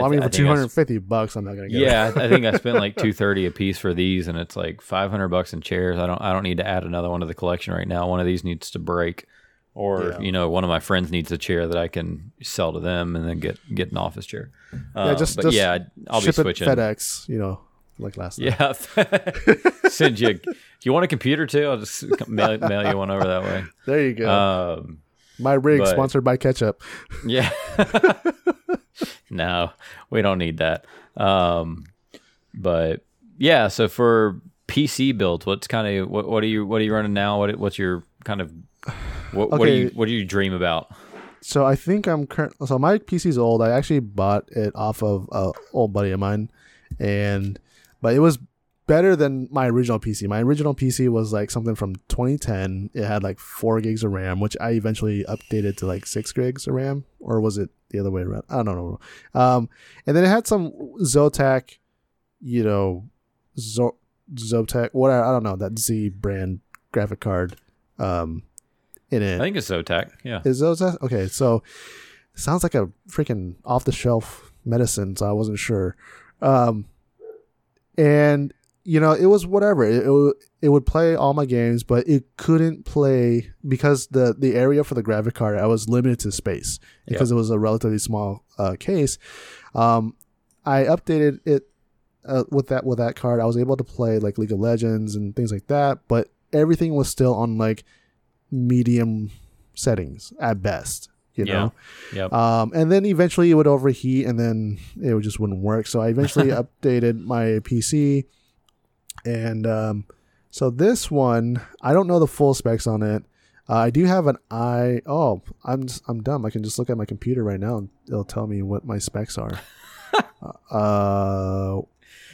well, i, mean for think I s- 250 bucks i'm not gonna get yeah, I I think I spent like *laughs* two thirty a piece for these, and it's like five hundred bucks in chairs. I don't, I don't need to add another one to the collection right now. One of these needs to break, or Yeah. you know, one of my friends needs a chair that I can sell to them, and then get get an office chair. Uh, just- but just yeah, I'll be switching. fedex you know like last time. Yeah, *laughs* send you. Do you want a computer too? I'll just mail, mail you one over that way. there you go Um, my rig but- sponsored by ketchup Yeah. *laughs* *laughs* no, we don't need that. Um, but yeah, so for PC builds, what's kind of what, what are you what are you running now? What what's your kind of what what do you what do you dream about? So I think I'm current. So my PC's old. I actually bought it off of a old buddy of mine, and but it was better than my original PC. My original PC was like something from 2010. It had like four gigs of RAM, which I eventually updated to like six gigs of RAM, or was it the other way around? I don't know. Um, and then it had some Zotac, you know, Zo- Zotac. What I don't know that Z brand graphic card, um, in it. I think it's Zotac. Yeah. Is Zotac okay? So sounds like a freaking off the shelf medicine. So I wasn't sure. Um, and you know, it was whatever. It, it would- it would play all my games, but it couldn't play because the the area for the graphic card I was limited to space because it was a relatively small uh, case. Um, I updated it uh, with that with that card. I was able to play like League of Legends and things like that, but everything was still on like medium settings at best. You Yeah. know, Yep. um, and then eventually it would overheat, and then it would just wouldn't work. So I eventually *laughs* updated my PC, and um, so this one I don't know the full specs on it. Uh, I do have an i. Oh, I'm just, I'm dumb. I can just look at my computer right now, and it'll tell me what my specs are. *laughs* uh,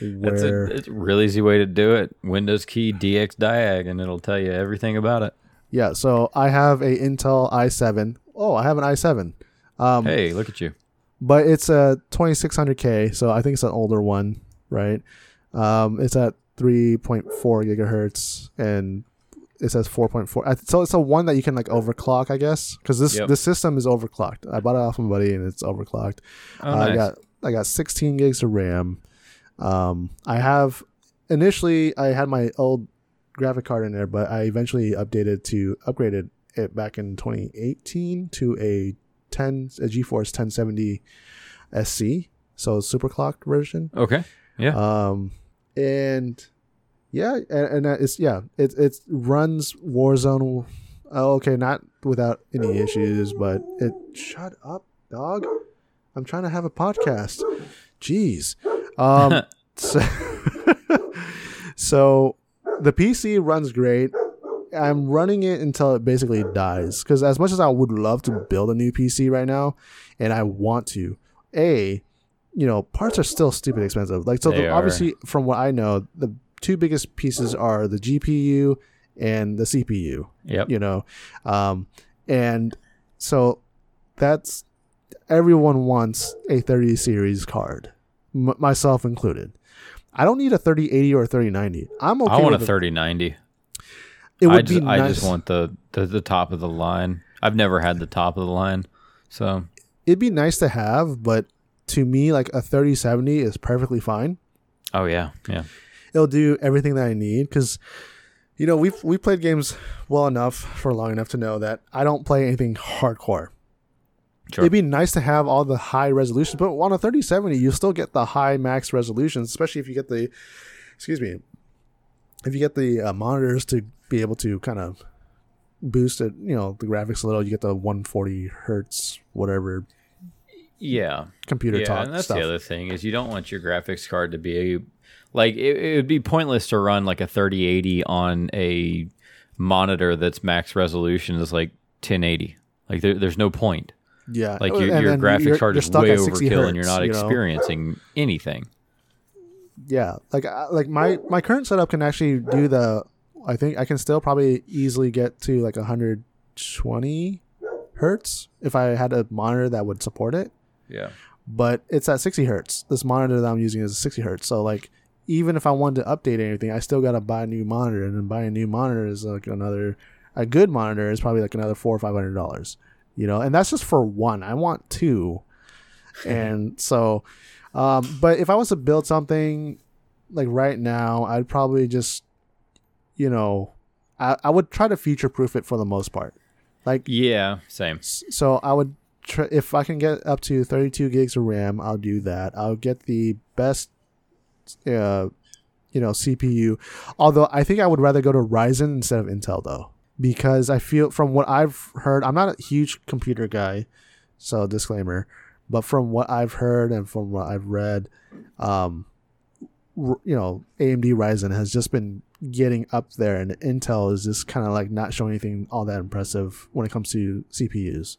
That's where a, it's a real easy way to do it. Windows key DX diag, and it'll tell you everything about it. yeah. So I have a Intel i7. Oh, I have an i7. Um, Hey, look at you. but it's a 2600K, so I think it's an older one, right? Um, it's at 3.4 gigahertz, and it says 4.4. So it's a one that you can like overclock, I guess, because this Yep. this system is overclocked. I bought it off my buddy, and it's overclocked. Oh, I nice. got I got 16 gigs of RAM. Um, I have initially I had my old graphic card in there, but I eventually updated to upgraded it back in 2018 to a 10 a GeForce 1070 SC, so super clocked version. okay. Yeah. Um, and yeah, and, and it's yeah, it it runs Warzone. Oh, okay, not without any issues, but it. Shut up, dog. I'm trying to have a podcast. Jeez. Um. *laughs* so, *laughs* so the PC runs great. I'm running it until it basically dies. Because as much as I would love to build a new PC right now, and I want to, a, you know, parts are still stupid expensive. Like so, the, obviously, from what I know, the two biggest pieces are the GPU and the CPU yep. you know um and so that's everyone wants a 30 series card m- myself included i don't need a 3080 or a 3090 i'm okay I want a with 3090. it would I just be I just want the, the the top of the line. I've never had the top of the line, so It'd be nice to have, but to me, like a 3070 is perfectly fine. oh yeah, yeah, It'll do everything that I need because, you know, we've we played games well enough for long enough to know that I don't play anything hardcore. sure. It'd be nice to have all the high resolutions, but on a 3070, you still get the high max resolutions, especially if you get the, excuse me, if you get the uh, monitors to be able to kind of boost it, you know, the graphics a little. You get the 140 hertz, whatever yeah. computer yeah, talk and that's stuff. the other thing is you don't want your graphics card to be a, like it, it would be pointless to run like a 3080 on a monitor that's max resolution is like 1080. Like there, there's no point. yeah, Like Uh, your, and your graphics you're- card you're is way at 60 overkill and you're not you know? experiencing anything. yeah like like my my current setup can actually do the i think i can still probably easily get to like 120 hertz if i had a monitor that would support it Yeah. but it's at 60 hertz this monitor that i'm using is 60 hertz so like even if i wanted to update anything i still gotta buy a new monitor and then buying a new monitor is like another a good monitor is probably like another four or five hundred dollars you know and that's just for one i want two *laughs* and so um but if i was to build something like right now i'd probably just you know i, I would try to future proof it for the most part like Yeah. Same. so I would try if I can get up to 32 gigs of RAM, I'll do that. I'll get the best, uh, you know, CPU. Although I think I would rather go to Ryzen instead of Intel though, because I feel from what I've heard, I'm not a huge computer guy, so disclaimer. But from what I've heard and from what I've read, um, you know, AMD Ryzen has just been getting up there, and Intel is just kind of like not showing anything all that impressive when it comes to CPUs.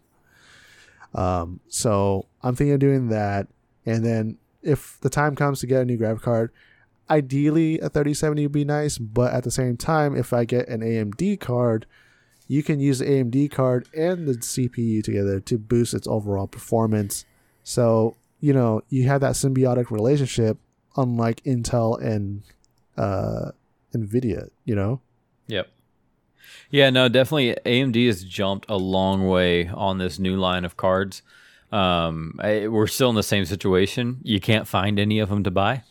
Um, so I'm thinking of doing that, and then if the time comes to get a new graphic card, ideally a 3070 would be nice, but at the same time, if I get an AMD card, you can use the AMD card and the CPU together to boost its overall performance. So you know you have that symbiotic relationship, unlike Intel and uh, Nvidia. You know. Yep. Yeah, no, definitely AMD has jumped a long way on this new line of cards. Um, I, we're still in the same situation. You can't find any of them to buy.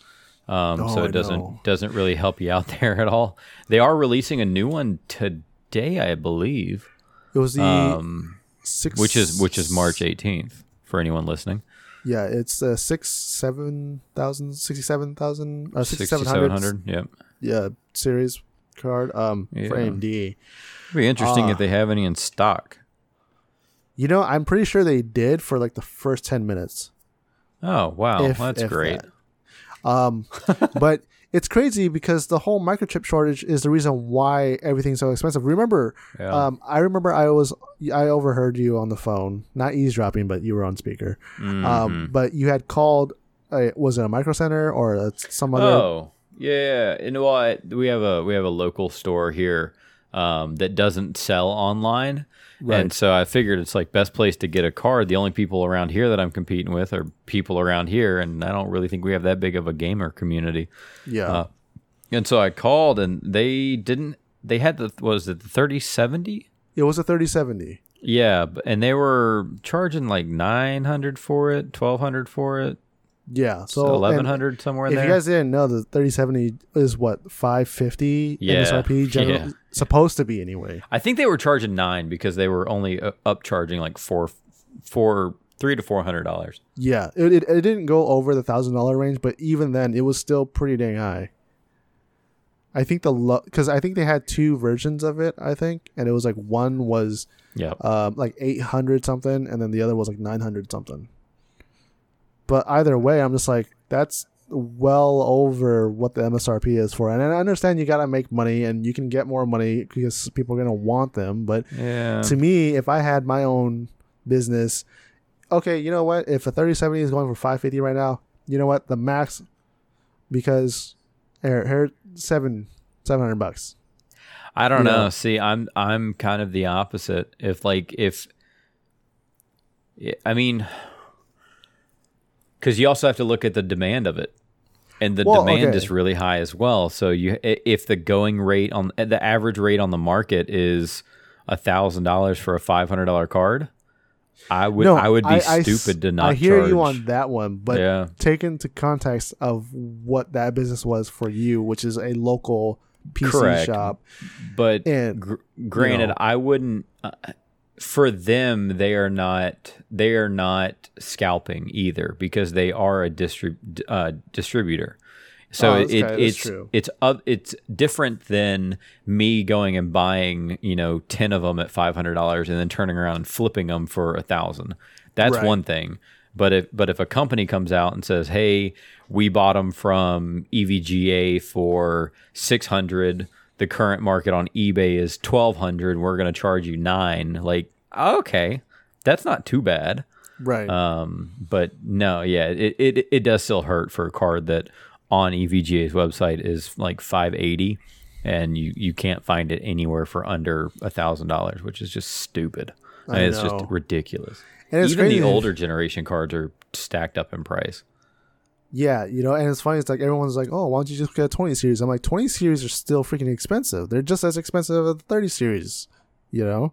Um, Oh, so it doesn't know. doesn't really help you out *laughs* there at all. They are releasing a new one today, I believe, It was the um, six, which is which is March 18th for anyone listening. Yeah, it's uh, six seven thousand sixty seven thousand uh, sixty seven hundred 6700. Yep. yeah series card um for Yeah. AMD. It'd be interesting Ah. if they have any in stock. You know, I'm pretty sure they did for like the first ten minutes. Oh wow, if- that's if great. that. Um, *laughs* but it's crazy because the whole microchip shortage is the reason why everything's so expensive. Remember, Yeah. um, I remember I was I overheard you on the phone, not eavesdropping, but you were on speaker. Mhm. Um, but you had called. Uh, was it a micro center or a, some other? Oh, yeah. And well, we have a we have a local store here um, that doesn't sell online, Right. and so I figured it's like best place to get a card. The only people around here that I'm competing with are people around here, and I don't really think we have that big of a gamer community. yeah. Uh, and so I called, and they didn't. They had the what was it the thirty seventy? it was a thirty seventy. Yeah, and they were charging like nine hundred for it, twelve hundred for it, Yeah. So so eleven hundred somewhere in If there. you guys didn't know, the 3070 is what 550 Yeah, MSRP *laughs* general yeah. supposed to be anyway. I think they were charging nine because they were only uh, upcharging like four, four, three to four hundred dollars. Yeah, it, it, it didn't go over the thousand dollar range, but even then, it was still pretty dang high. I think the because I think they had two versions of it. I think, and it was like one was Yep. um, like eight hundred something, and then the other was like nine hundred something. But either way, I'm just like that's well over what the MSRP is for, and I understand you gotta make money, and you can get more money because people are gonna want them. But Yeah. to me, if I had my own business, okay, you know what? If a 3070 is going for 550 right now, you know what? The max, because here, here seven, 700 bucks. I don't you know. know. See, I'm I'm kind of the opposite. If like if, I mean, because you also have to look at the demand of it, and the Well, demand okay. is really high as well. So you, if the going rate on the average rate on the market is a thousand dollars for a five hundred dollar card, I would I would be I- I stupid to not. I hear you on that one, but yeah, take into context of what that business was for you, which is a local PC Correct. shop. but And, gr- granted, know. I wouldn't. Uh, for them, they are not. They are not scalping either because they are a distrib- uh, distributor. So Oh, it, it's true. it's uh, it's different than me going and buying you know ten of them at five hundred dollars and then turning around and flipping them for a thousand. That's Right. one thing. But if but if a company comes out and says, "Hey, we bought them from EVGA for six hundred, the current market on eBay is twelve hundred, we're going to charge you nine. Like, okay, that's not too bad. right. Um, but no, yeah, it, it it does still hurt for a card that on EVGA's website is like five eighty, and you you can't find it anywhere for under a thousand dollars, which is just stupid. I I mean, it's just ridiculous. And it's Even crazy. the older generation cards are stacked up in price. Yeah, you know, and it's funny. It's like everyone's like, "Oh, why don't you just get a 20 series?" I'm like, "20 series are still freaking expensive. They're just as expensive as the 30 series." You know?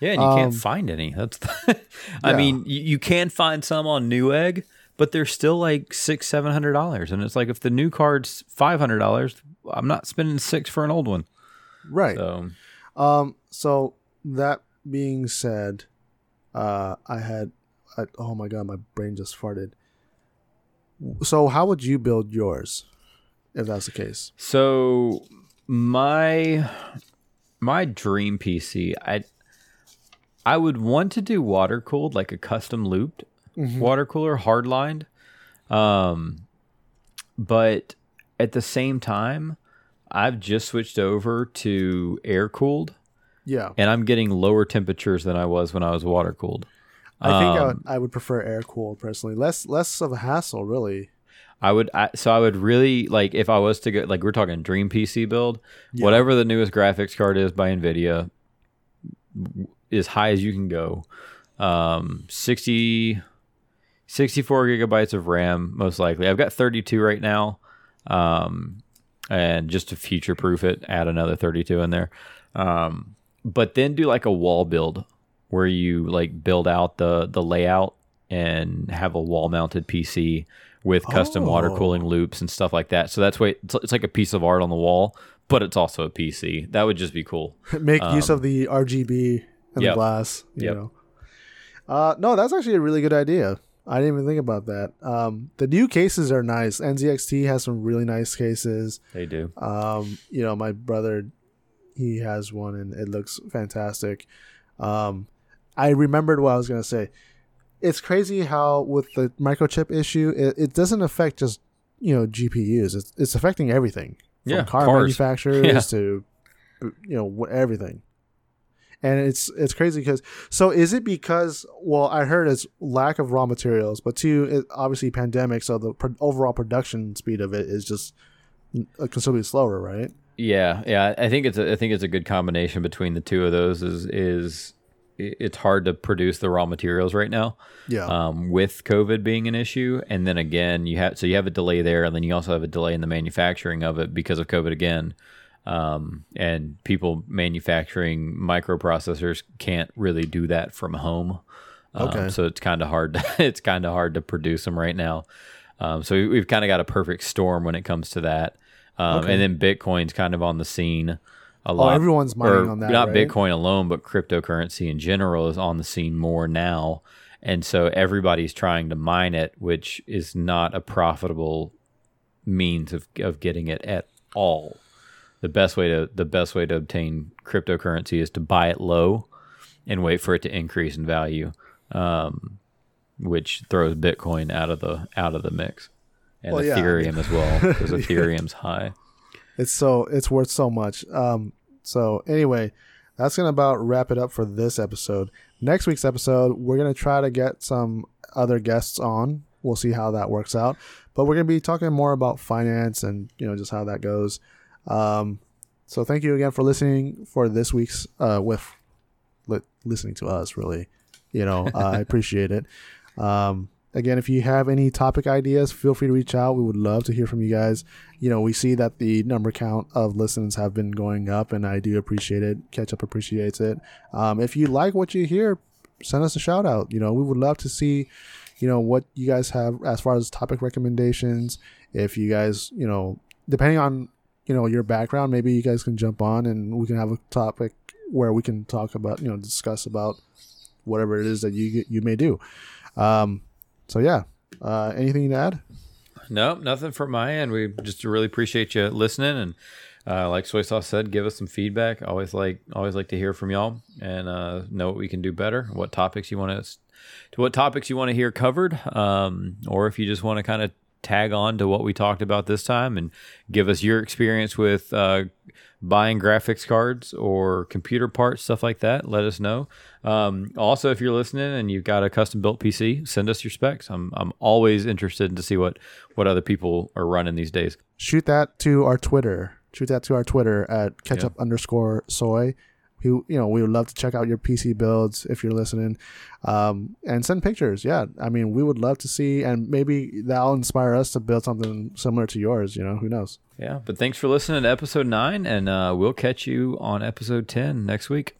Yeah, and you Um, can't find any. That's the, *laughs* I yeah. mean, you, you can find some on Newegg, but they're still like six, seven hundred dollars. And it's like if the new card's five hundred dollars, I'm not spending six for an old one. Right. So Um. So that being said, uh, I had, I, oh my god, my brain just farted. So how would you build yours, if that's the case? So my my dream PC, I I would want to do water cooled, like a custom looped water cooler, hard lined. Um, but at the same time, I've just switched over to air cooled, Yeah, and I'm getting lower temperatures than I was when I was water cooled. I think I, would, Um, I would prefer air cooled personally. Less less of a hassle, really. I would I, so I would really like if I was to go like we're talking dream PC build, Yeah. whatever the newest graphics card is by Nvidia, as high as you can go. Um 60 64 gigabytes of RAM most likely. I've got 32 right now. Um and just to future proof it, add another 32 in there. Um but then do like a wall build where you like build out the the layout and have a wall mounted PC with custom water Oh. cooling loops and stuff like that. So that's way it's, it's like a piece of art on the wall, but it's also a PC. That would just be cool. *laughs* Make use of the RGB and Um, Yep. the glass. You Yep. know. Uh, no, that's actually a really good idea. I didn't even think about that. Um, the new cases are nice. NZXT has some really nice cases. They do. Um, you know, my brother, he has one and it looks fantastic. Um, I remembered what I was gonna say. It's crazy how with the microchip issue, it, it doesn't affect just you know GPUs. It's it's affecting everything from Yeah, car cars. manufacturers *laughs* Yeah. to you know everything. And it's it's crazy because so is it because well I heard it's lack of raw materials, but two it, obviously pandemic, so the pro- overall production speed of it is just uh, considerably slower, right? Yeah, yeah. I think it's a, I think it's a good combination between the two of those. Is is it's hard to produce the raw materials right now. Yeah. um, with COVID being an issue, and then again you have so you have a delay there, and then you also have a delay in the manufacturing of it because of COVID again. Um, and people manufacturing microprocessors can't really do that from home. Um, Okay. so it's kind of hard. *laughs* it's kind of hard to produce them right now. Um, so we, we've kind of got a perfect storm when it comes to that. Um, Okay. And then Bitcoin's kind of on the scene a oh, everyone's mining on that. not right? Bitcoin alone, but cryptocurrency in general is on the scene more now, and so everybody's trying to mine it, which is not a profitable means of of getting it at all. The best way to the best way to obtain cryptocurrency is to buy it low and wait for it to increase in value, um, which throws Bitcoin out of the out of the mix, and Well, yeah, Ethereum as well because *laughs* Ethereum's high. It's so it's worth so much. Um, so anyway, that's gonna about wrap it up for this episode. Next week's episode, we're gonna try to get some other guests on. We'll see how that works out. But we're gonna be talking more about finance and you know just how that goes. Um, so thank you again for listening for this week's uh with li- listening to us. Really, you know, I *laughs* appreciate it. Um, again, if you have any topic ideas, feel free to reach out. We would love to hear from you guys. You know, we see that the number count of listens have been going up, and I do appreciate it. Ketchup appreciates it. Um, if you like what you hear, send us a shout out. You know, we would love to see, you know, what you guys have as far as topic recommendations. If you guys, you know, depending on you know your background, maybe you guys can jump on and we can have a topic where we can talk about, you know, discuss about whatever it is that you you may do. Um, so yeah, uh, anything to add? Nope, nothing from my end. We just really appreciate you listening, and uh, like Soy Sauce said, give us some feedback. Always like, always like to hear from y'all, and uh, know what we can do better. What topics you want us to, what topics you want to hear covered, um, or if you just want to kind of tag on to what we talked about this time and give us your experience with uh, buying graphics cards or computer parts, stuff like that, let us know. Um, also, if you're listening and you've got a custom built PC, send us your specs. I'm, I'm always interested to see what, what other people are running these days. Shoot that to our Twitter. Shoot that to our Twitter at ketchup yeah. underscore soy. Who you know we would love to check out your PC builds if you're listening, um, and send pictures. Yeah, I mean we would love to see, and maybe that'll inspire us to build something similar to yours. You know, who knows? Yeah, but thanks for listening to episode nine, and uh, we'll catch you on episode ten next week.